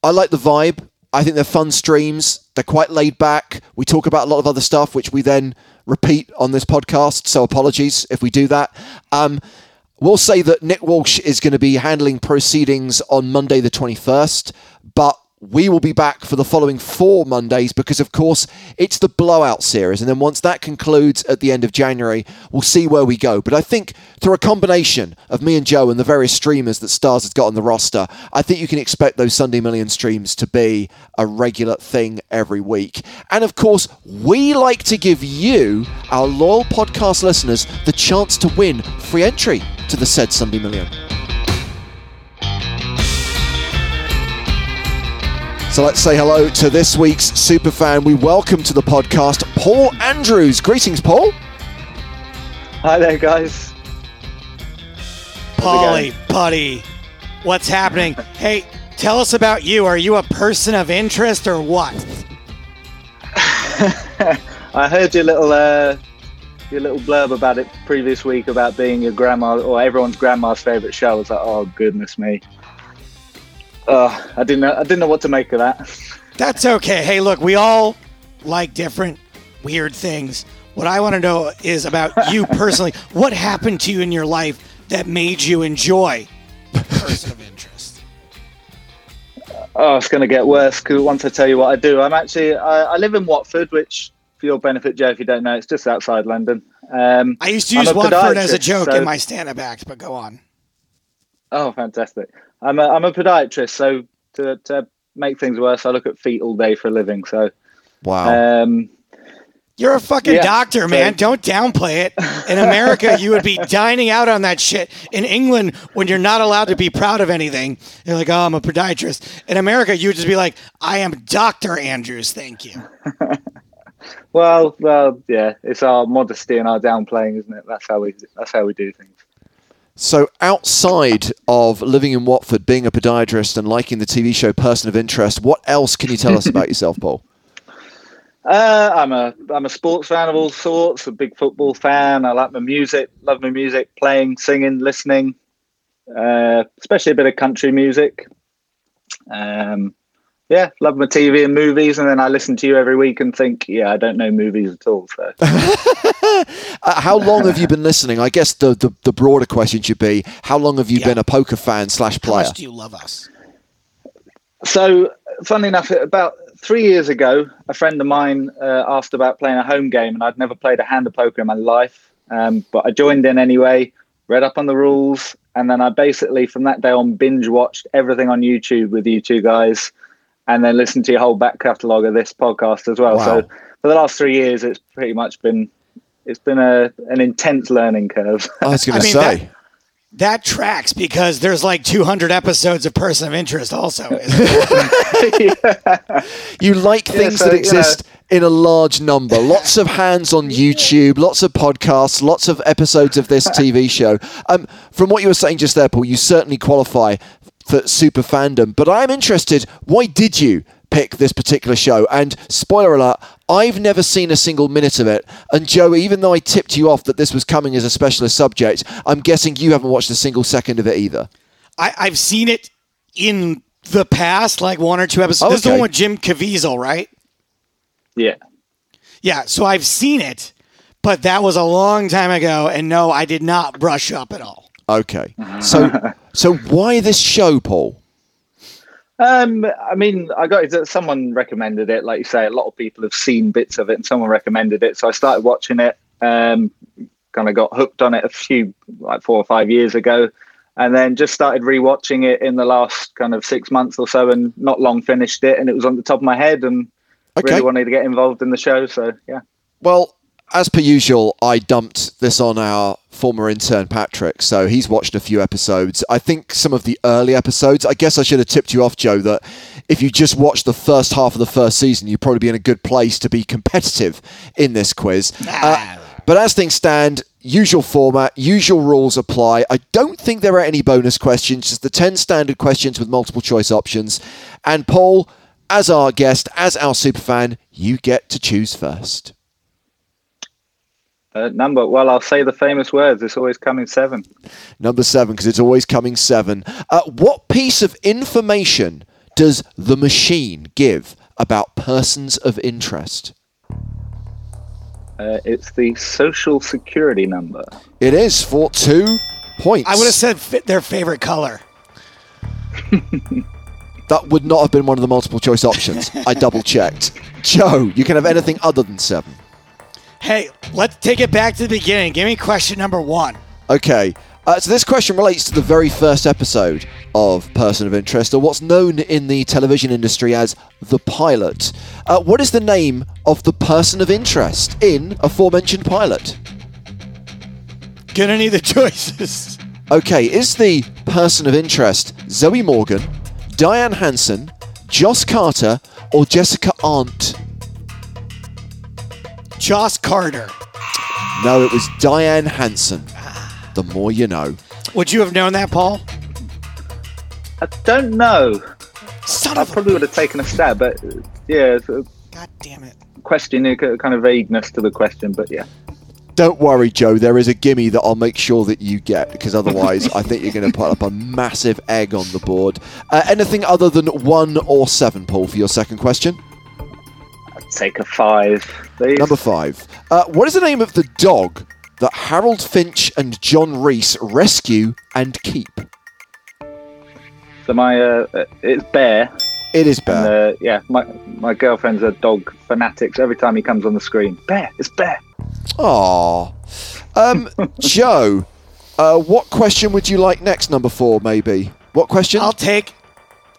Speaker 2: I like the vibe. I think they're fun streams. They're quite laid back. We talk about a lot of other stuff, which we then repeat on this podcast. So apologies if we do that. Um, we'll say that Nick Walsh is going to be handling proceedings on Monday, the 21st, but we will be back for the following four Mondays because, of course, it's the blowout series. And then once that concludes at the end of January, we'll see where we go. But I think through a combination of me and Joe and the various streamers that Stars has got on the roster, I think you can expect those Sunday Million streams to be a regular thing every week. And of course, we like to give you, our loyal podcast listeners, the chance to win free entry to the said Sunday Million. So let's say hello to this week's superfan. We welcome to the podcast Paul Andrews. Greetings, Paul.
Speaker 4: Hi there, guys.
Speaker 1: Polly, buddy, what's happening? hey, tell us about you. Are you a person of interest or what?
Speaker 4: I heard your little uh, your little blurb about it previous week about being your grandma or everyone's grandma's favorite show. I was like, oh goodness me. Uh, I didn't know. I didn't know what to make of that.
Speaker 1: That's okay. Hey, look, we all like different weird things. What I want to know is about you personally. what happened to you in your life that made you enjoy person of interest?
Speaker 4: Oh, it's going to get worse. Cause once I tell you what I do, I'm actually I, I live in Watford, which for your benefit, Joe, if you don't know, it's just outside London. Um,
Speaker 1: I used to use Watford as a joke
Speaker 4: so-
Speaker 1: in my stand-up act, but go on.
Speaker 4: Oh, fantastic! I'm a I'm a podiatrist, so to to make things worse, I look at feet all day for a living. So.
Speaker 2: Wow.
Speaker 4: Um,
Speaker 1: You're a fucking
Speaker 4: Yeah,
Speaker 1: doctor, man.
Speaker 4: so-
Speaker 1: Don't downplay it. In America, you would be dining out on that shit. In England, when you're not allowed to be proud of anything, you're like, oh, I'm a podiatrist. In America, you would just be like, I am Dr. Andrews. Thank you.
Speaker 4: Well, well, yeah, it's our modesty and our downplaying, isn't it? That's how we that's how we do things.
Speaker 2: So, outside of living in Watford, being a podiatrist, and liking the TV show Person of Interest, what else can you tell us about yourself, Paul?
Speaker 4: Uh, I'm a I'm a sports fan of all sorts, a big football fan. I like my music, love my music, playing, singing, listening, uh, especially a bit of country music. Um, yeah, love my TV and movies, and then I listen to you every week and think, yeah, I don't know movies at all. So
Speaker 2: Uh, how long have you been listening? I guess the, the, the broader question should be how long have you
Speaker 1: Yeah.
Speaker 2: been a poker fan slash
Speaker 1: How
Speaker 2: player?
Speaker 1: much do you love us?
Speaker 4: So, funnily enough, about three years ago, a friend of mine uh, asked about playing a home game, and I'd never played a hand of poker in my life. Um, but I joined in anyway, read up on the rules, and then I basically, from that day on, binge watched everything on YouTube with you two guys, and then listen to your whole back catalogue of this podcast as well.
Speaker 2: Wow.
Speaker 4: So, for the last three years, it's pretty much been it's been a an intense learning curve.
Speaker 2: I was going
Speaker 1: I
Speaker 2: to
Speaker 1: mean,
Speaker 2: say.
Speaker 1: that- That tracks because there's like 200 episodes of Person of Interest also. isn't?
Speaker 2: You like things
Speaker 4: so,
Speaker 2: that
Speaker 4: you know-
Speaker 2: exist in a large number. Lots of hands on YouTube, lots of podcasts, lots of episodes of this TV show. Um, from what you were saying just there, Paul, you certainly qualify for super fandom. But I'm interested. Why did you pick this particular show? And spoiler alert. I've never seen a single minute of it. And Joe, even though I tipped you off that this was coming as a specialist subject, I'm guessing you haven't watched a single second of it either.
Speaker 1: I, I've seen it in the past, like one or two episodes. This is the one with Jim Caviezel, right?
Speaker 4: yeah.
Speaker 1: Yeah, so I've seen it, but that was a long time ago, and no, I did not brush up at all.
Speaker 2: Okay. So, so why this show, Paul?
Speaker 4: Um, I mean, I got it. Someone recommended it. Like you say, a lot of people have seen bits of it, and someone recommended it. So I started watching it. Um, kind of got hooked on it a few, like four or five years ago, and then just started rewatching it in the last kind of six months or so, and not long finished it, and it was on the top of my head, and
Speaker 2: Okay.
Speaker 4: really wanted to get involved in the show. So yeah,
Speaker 2: Well, as per usual, I dumped this on our former intern Patrick, so he's watched a few episodes. I think some of the early episodes. I guess I should have tipped you off, Joe, that if you just watched the first half of the first season, you'd probably be in a good place to be competitive in this quiz. Uh, but as things stand, usual format, usual rules apply. I don't think there are any bonus questions, just the 10 standard questions with multiple choice options. And Paul, as our guest, as our superfan, you get to choose first.
Speaker 4: Uh, number, well, I'll say the famous words. It's always coming seven.
Speaker 2: Number seven, because it's always coming seven. Uh, what piece of information does the machine give about persons of interest?
Speaker 4: Uh, it's the social security number.
Speaker 2: It is for two points.
Speaker 1: I would have said fit their favorite color.
Speaker 2: that would not have been one of the multiple choice options. I double checked. Joe, you can have anything other than seven.
Speaker 1: Hey, let's take it back to the beginning. Give me question number one.
Speaker 2: Okay. Uh, so this question relates to the very first episode of Person of Interest, or what's known in the television industry as the pilot. Uh, what is the name of the person of interest in aforementioned pilot?
Speaker 1: Gonna need the choices.
Speaker 2: Okay, is the person of interest Zoe Morgan, Diane Hansen, Joss Carter, or Jessica Arndt?
Speaker 1: Joss Carter.
Speaker 2: No, it was Diane Hansen. The more you know.
Speaker 1: Would you have known that, Paul?
Speaker 4: I don't know.
Speaker 1: Son
Speaker 4: I
Speaker 1: of a
Speaker 4: probably would have taken a stab, but uh, yeah, it's a
Speaker 1: God damn it.
Speaker 4: question, a kind of vagueness to the question, but yeah.
Speaker 2: Don't worry, Joe. There is a gimme that I'll make sure that you get because otherwise, I think you're going to put up a massive egg on the board. Uh, anything other than one or seven, Paul, for your second question?
Speaker 4: I'd take a five, please.
Speaker 2: Number five. Uh, what is the name of the dog that Harold Finch and John Reese rescue and keep?
Speaker 4: So my, uh, uh, it's Bear.
Speaker 2: It is
Speaker 4: And,
Speaker 2: Bear.
Speaker 4: uh, yeah, my my girlfriend's a dog fanatic. So every time he comes on the screen, Bear, it's Bear.
Speaker 2: Aww. Um, Joe, uh, what question would you like next? Number four, maybe. What question?
Speaker 1: I'll take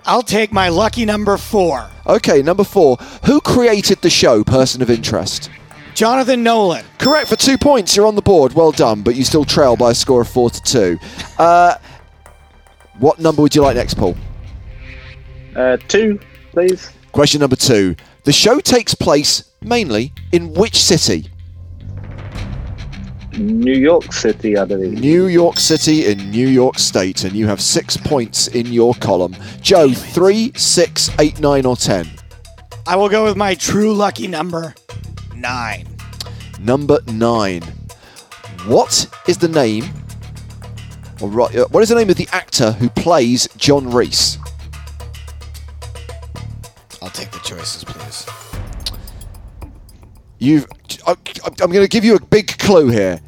Speaker 1: I'll take my lucky number four.
Speaker 2: Okay, number four. Who created the show Person of Interest?
Speaker 1: Jonathan Nolan.
Speaker 2: Correct for two points. You're on the board. Well done, but you still trail by a score of four to two. Uh, what number would you like next, Paul?
Speaker 4: Uh, two, please.
Speaker 2: Question number two. The show takes place mainly in which city?
Speaker 4: New York City, I believe.
Speaker 2: New York City in New York State, and you have six points in your column. Joe, three, six, eight, nine, or ten?
Speaker 1: I will go with my true lucky number nine.
Speaker 2: Number nine. What is the name? Or right, uh, what is the name of the actor who plays John Reese?
Speaker 1: I'll take the choices, please.
Speaker 2: You've. I'm going to give you a big clue here.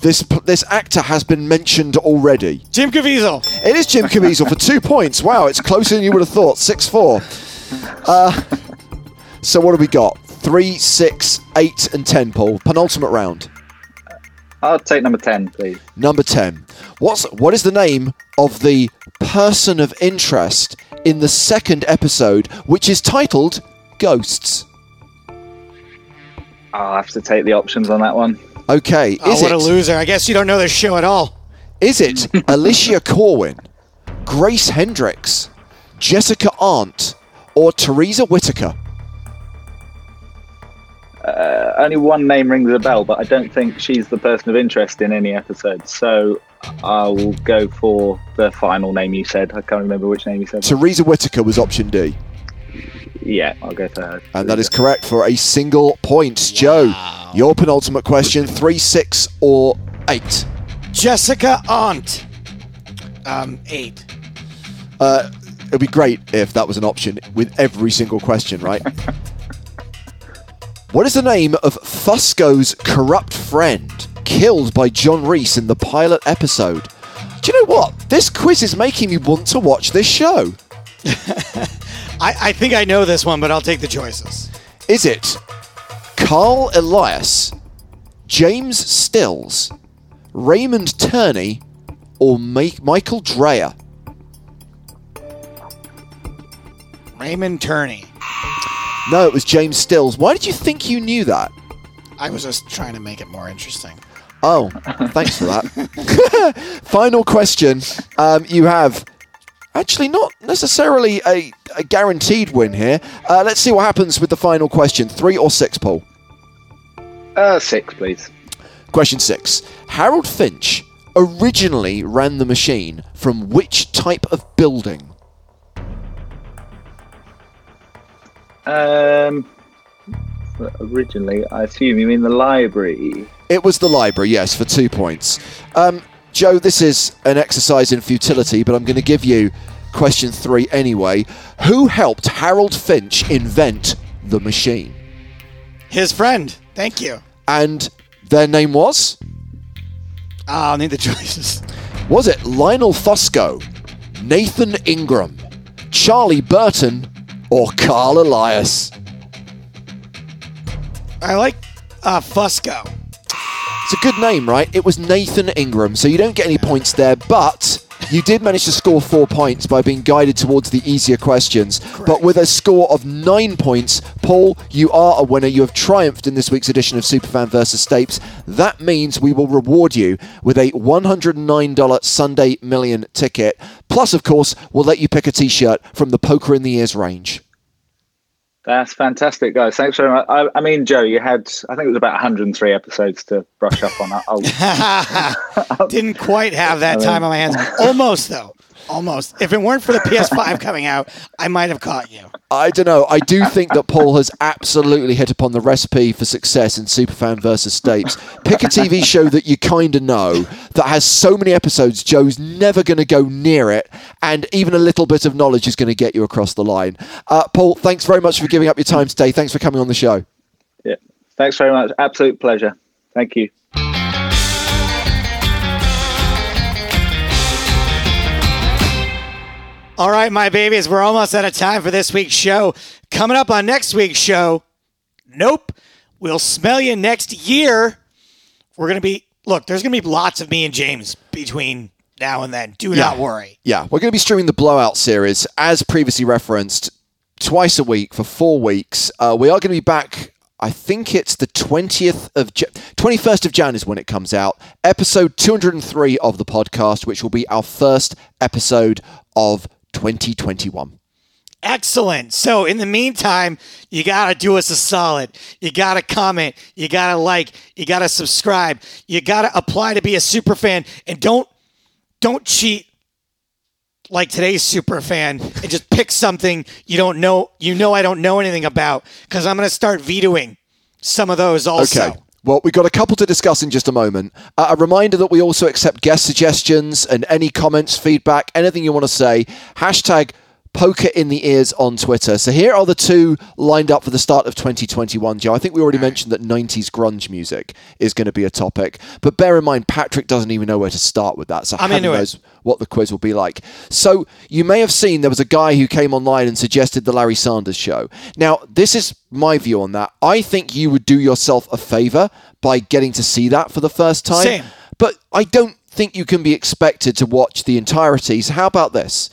Speaker 2: This this actor has been mentioned already.
Speaker 1: Jim Caviezel.
Speaker 2: It is Jim Caviezel for two points. Wow, it's closer than you would have thought. Six four. Uh, so what have we got? Three, six, eight, and ten. Paul. Penultimate round.
Speaker 4: I'll take number ten, please.
Speaker 2: Number ten. What's what is the name of the person of interest in the second episode, which is titled Ghosts?
Speaker 4: I'll have to take the options on that one.
Speaker 2: Okay,
Speaker 1: Oh,
Speaker 2: is
Speaker 1: what a loser. I guess you don't know this show at all.
Speaker 2: is it Alicia Corwin, Grace Hendricks, Jessica Arndt, or Teresa Whitaker?
Speaker 4: Uh, only one name rings a bell, but I don't think she's the person of interest in any episode. So I will go for the final name you said. I can't remember which name you said.
Speaker 2: Teresa Whitaker was option D.
Speaker 4: yeah, I'll go for her.
Speaker 2: And that is correct for a single point. Joe, your penultimate question three, six, or eight?
Speaker 1: Jessica Arndt. Um, eight.
Speaker 2: Uh, it'd be great if that was an option with every single question, right? what is the name of Fusco's corrupt friend killed by John Reese in the pilot episode? Do you know what? This quiz is making me want to watch this show.
Speaker 1: I, I think I know this one, but I'll take the choices.
Speaker 2: Is it Carl Elias, James Stills, Raymond Turney, or Ma- Michael Dreyer?
Speaker 1: Raymond Turney.
Speaker 2: No, it was James Stills. Why did you think you knew that?
Speaker 1: I was just trying to make it more interesting.
Speaker 2: Oh, thanks for that. Final question. Um, you have actually not necessarily a, a guaranteed win here. Uh, let's see what happens with the final question. Three or six, Paul?
Speaker 4: Uh, six, please.
Speaker 2: Question six. Harold Finch originally ran the machine from which type of building?
Speaker 4: Um, originally, I assume you mean the library.
Speaker 2: It was the library, yes, for two points. Um, Joe, this is an exercise in futility, but I'm going to give you question three anyway. Who helped Harold Finch invent the machine?
Speaker 1: His friend. Thank you.
Speaker 2: And their name was?
Speaker 1: I'll need the choices.
Speaker 2: Was it Lionel Fusco, Nathan Ingram, Charlie Burton, or Carl Elias?
Speaker 1: I like uh, Fusco.
Speaker 2: It's a good name, right? It was Nathan Ingram, so you don't get any points there, but you did manage to score four points by being guided towards the easier questions. But with a score of nine points, Paul, you are a winner. You have triumphed in this week's edition of Superfan vs. Stapes. That means we will reward you with a $109 Sunday Million ticket. Plus, of course, we'll let you pick a t shirt from the Poker in the Ears range.
Speaker 4: That's fantastic, guys. Thanks very much. I, I, mean, Joe, you had, I think it was about 103 episodes to brush up on.
Speaker 1: I'll... Didn't quite have that time on my hands. Almost, though. Almost. If it weren't for the PS5 coming out, I might have caught you.
Speaker 2: I don't know. I do think that Paul has absolutely hit upon the recipe for success in Superfan versus Stapes. Pick a TV show that you kind of know that has so many episodes, Joe's never going to go near it, and even a little bit of knowledge is going to get you across the line. Uh, Paul, thanks very much for giving up your time today. Thanks for coming on the show.
Speaker 4: Yeah. Thanks very much. Absolute pleasure. Thank you.
Speaker 1: All right, my babies, we're almost out of time for this week's show. Coming up on next week's show, nope, we'll smell you next year. We're going to be, look, there's going to be lots of me and James between now and then. Do
Speaker 2: Yeah.
Speaker 1: not worry.
Speaker 2: Yeah, we're going to be streaming the Blowout series, as previously referenced, twice a week for four weeks. Uh, we are going to be back. I think it's the 20th of Jan- 21st of Jan is when it comes out. Episode 203 of the podcast, which will be our first episode of 2021.
Speaker 1: Excellent. So, in the meantime, you got to do us a solid. You got to comment. You got to like. You got to subscribe. You got to apply to be a super fan. And don't don't cheat like today's super fan and just pick something you don't know. You know I don't know anything about because I'm going to start vetoing some of those also.
Speaker 2: Okay. Well, we've got a couple to discuss in just a moment. Uh, a reminder that we also accept guest suggestions and any comments, feedback, anything you want to say. Hashtag poker in the ears on Twitter. So here are the two lined up for the start of 2021, Joe. I think we already mentioned that 90s grunge music is going to be a topic. But bear in mind, Patrick doesn't even know where to start with that. So
Speaker 1: I'm
Speaker 2: heaven
Speaker 1: into it.
Speaker 2: knows what the quiz will be like. So you may have seen there was a guy who came online and suggested the Larry Sanders show. Now, this is my view on that. I think you would do yourself a favor by getting to see that for the first time.
Speaker 1: Same.
Speaker 2: But I don't think you can be expected to watch the entirety. So how about this?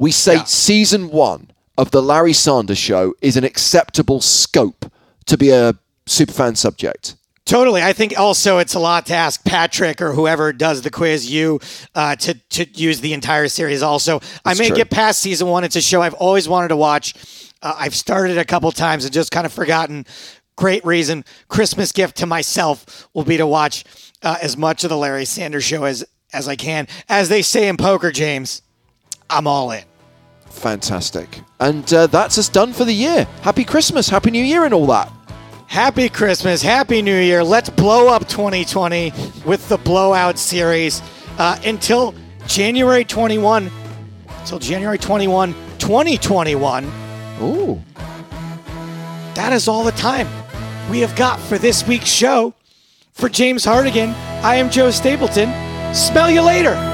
Speaker 2: We say
Speaker 1: Yeah.
Speaker 2: season one of the Larry Sanders show is an acceptable scope to be a superfan subject.
Speaker 1: Totally. I think also it's a lot to ask Patrick or whoever does the quiz, you, uh, to, to use the entire series also. I may
Speaker 2: true.
Speaker 1: get past season one. It's a show I've always wanted to watch. Uh, I've started a couple times and just kind of forgotten. Great reason. Christmas gift to myself will be to watch uh, as much of the Larry Sanders show as, as I can. As they say in poker, James, I'm all in.
Speaker 2: Fantastic. And uh, that's us done for the year. Happy Christmas, Happy New Year, and all that.
Speaker 1: Happy Christmas, Happy New Year. Let's blow up 2020 with the Blowout series uh, until January 21. Until January 21, 2021.
Speaker 2: Ooh.
Speaker 1: That is all the time we have got for this week's show. For James Hartigan, I am Joe Stapleton. Smell you later.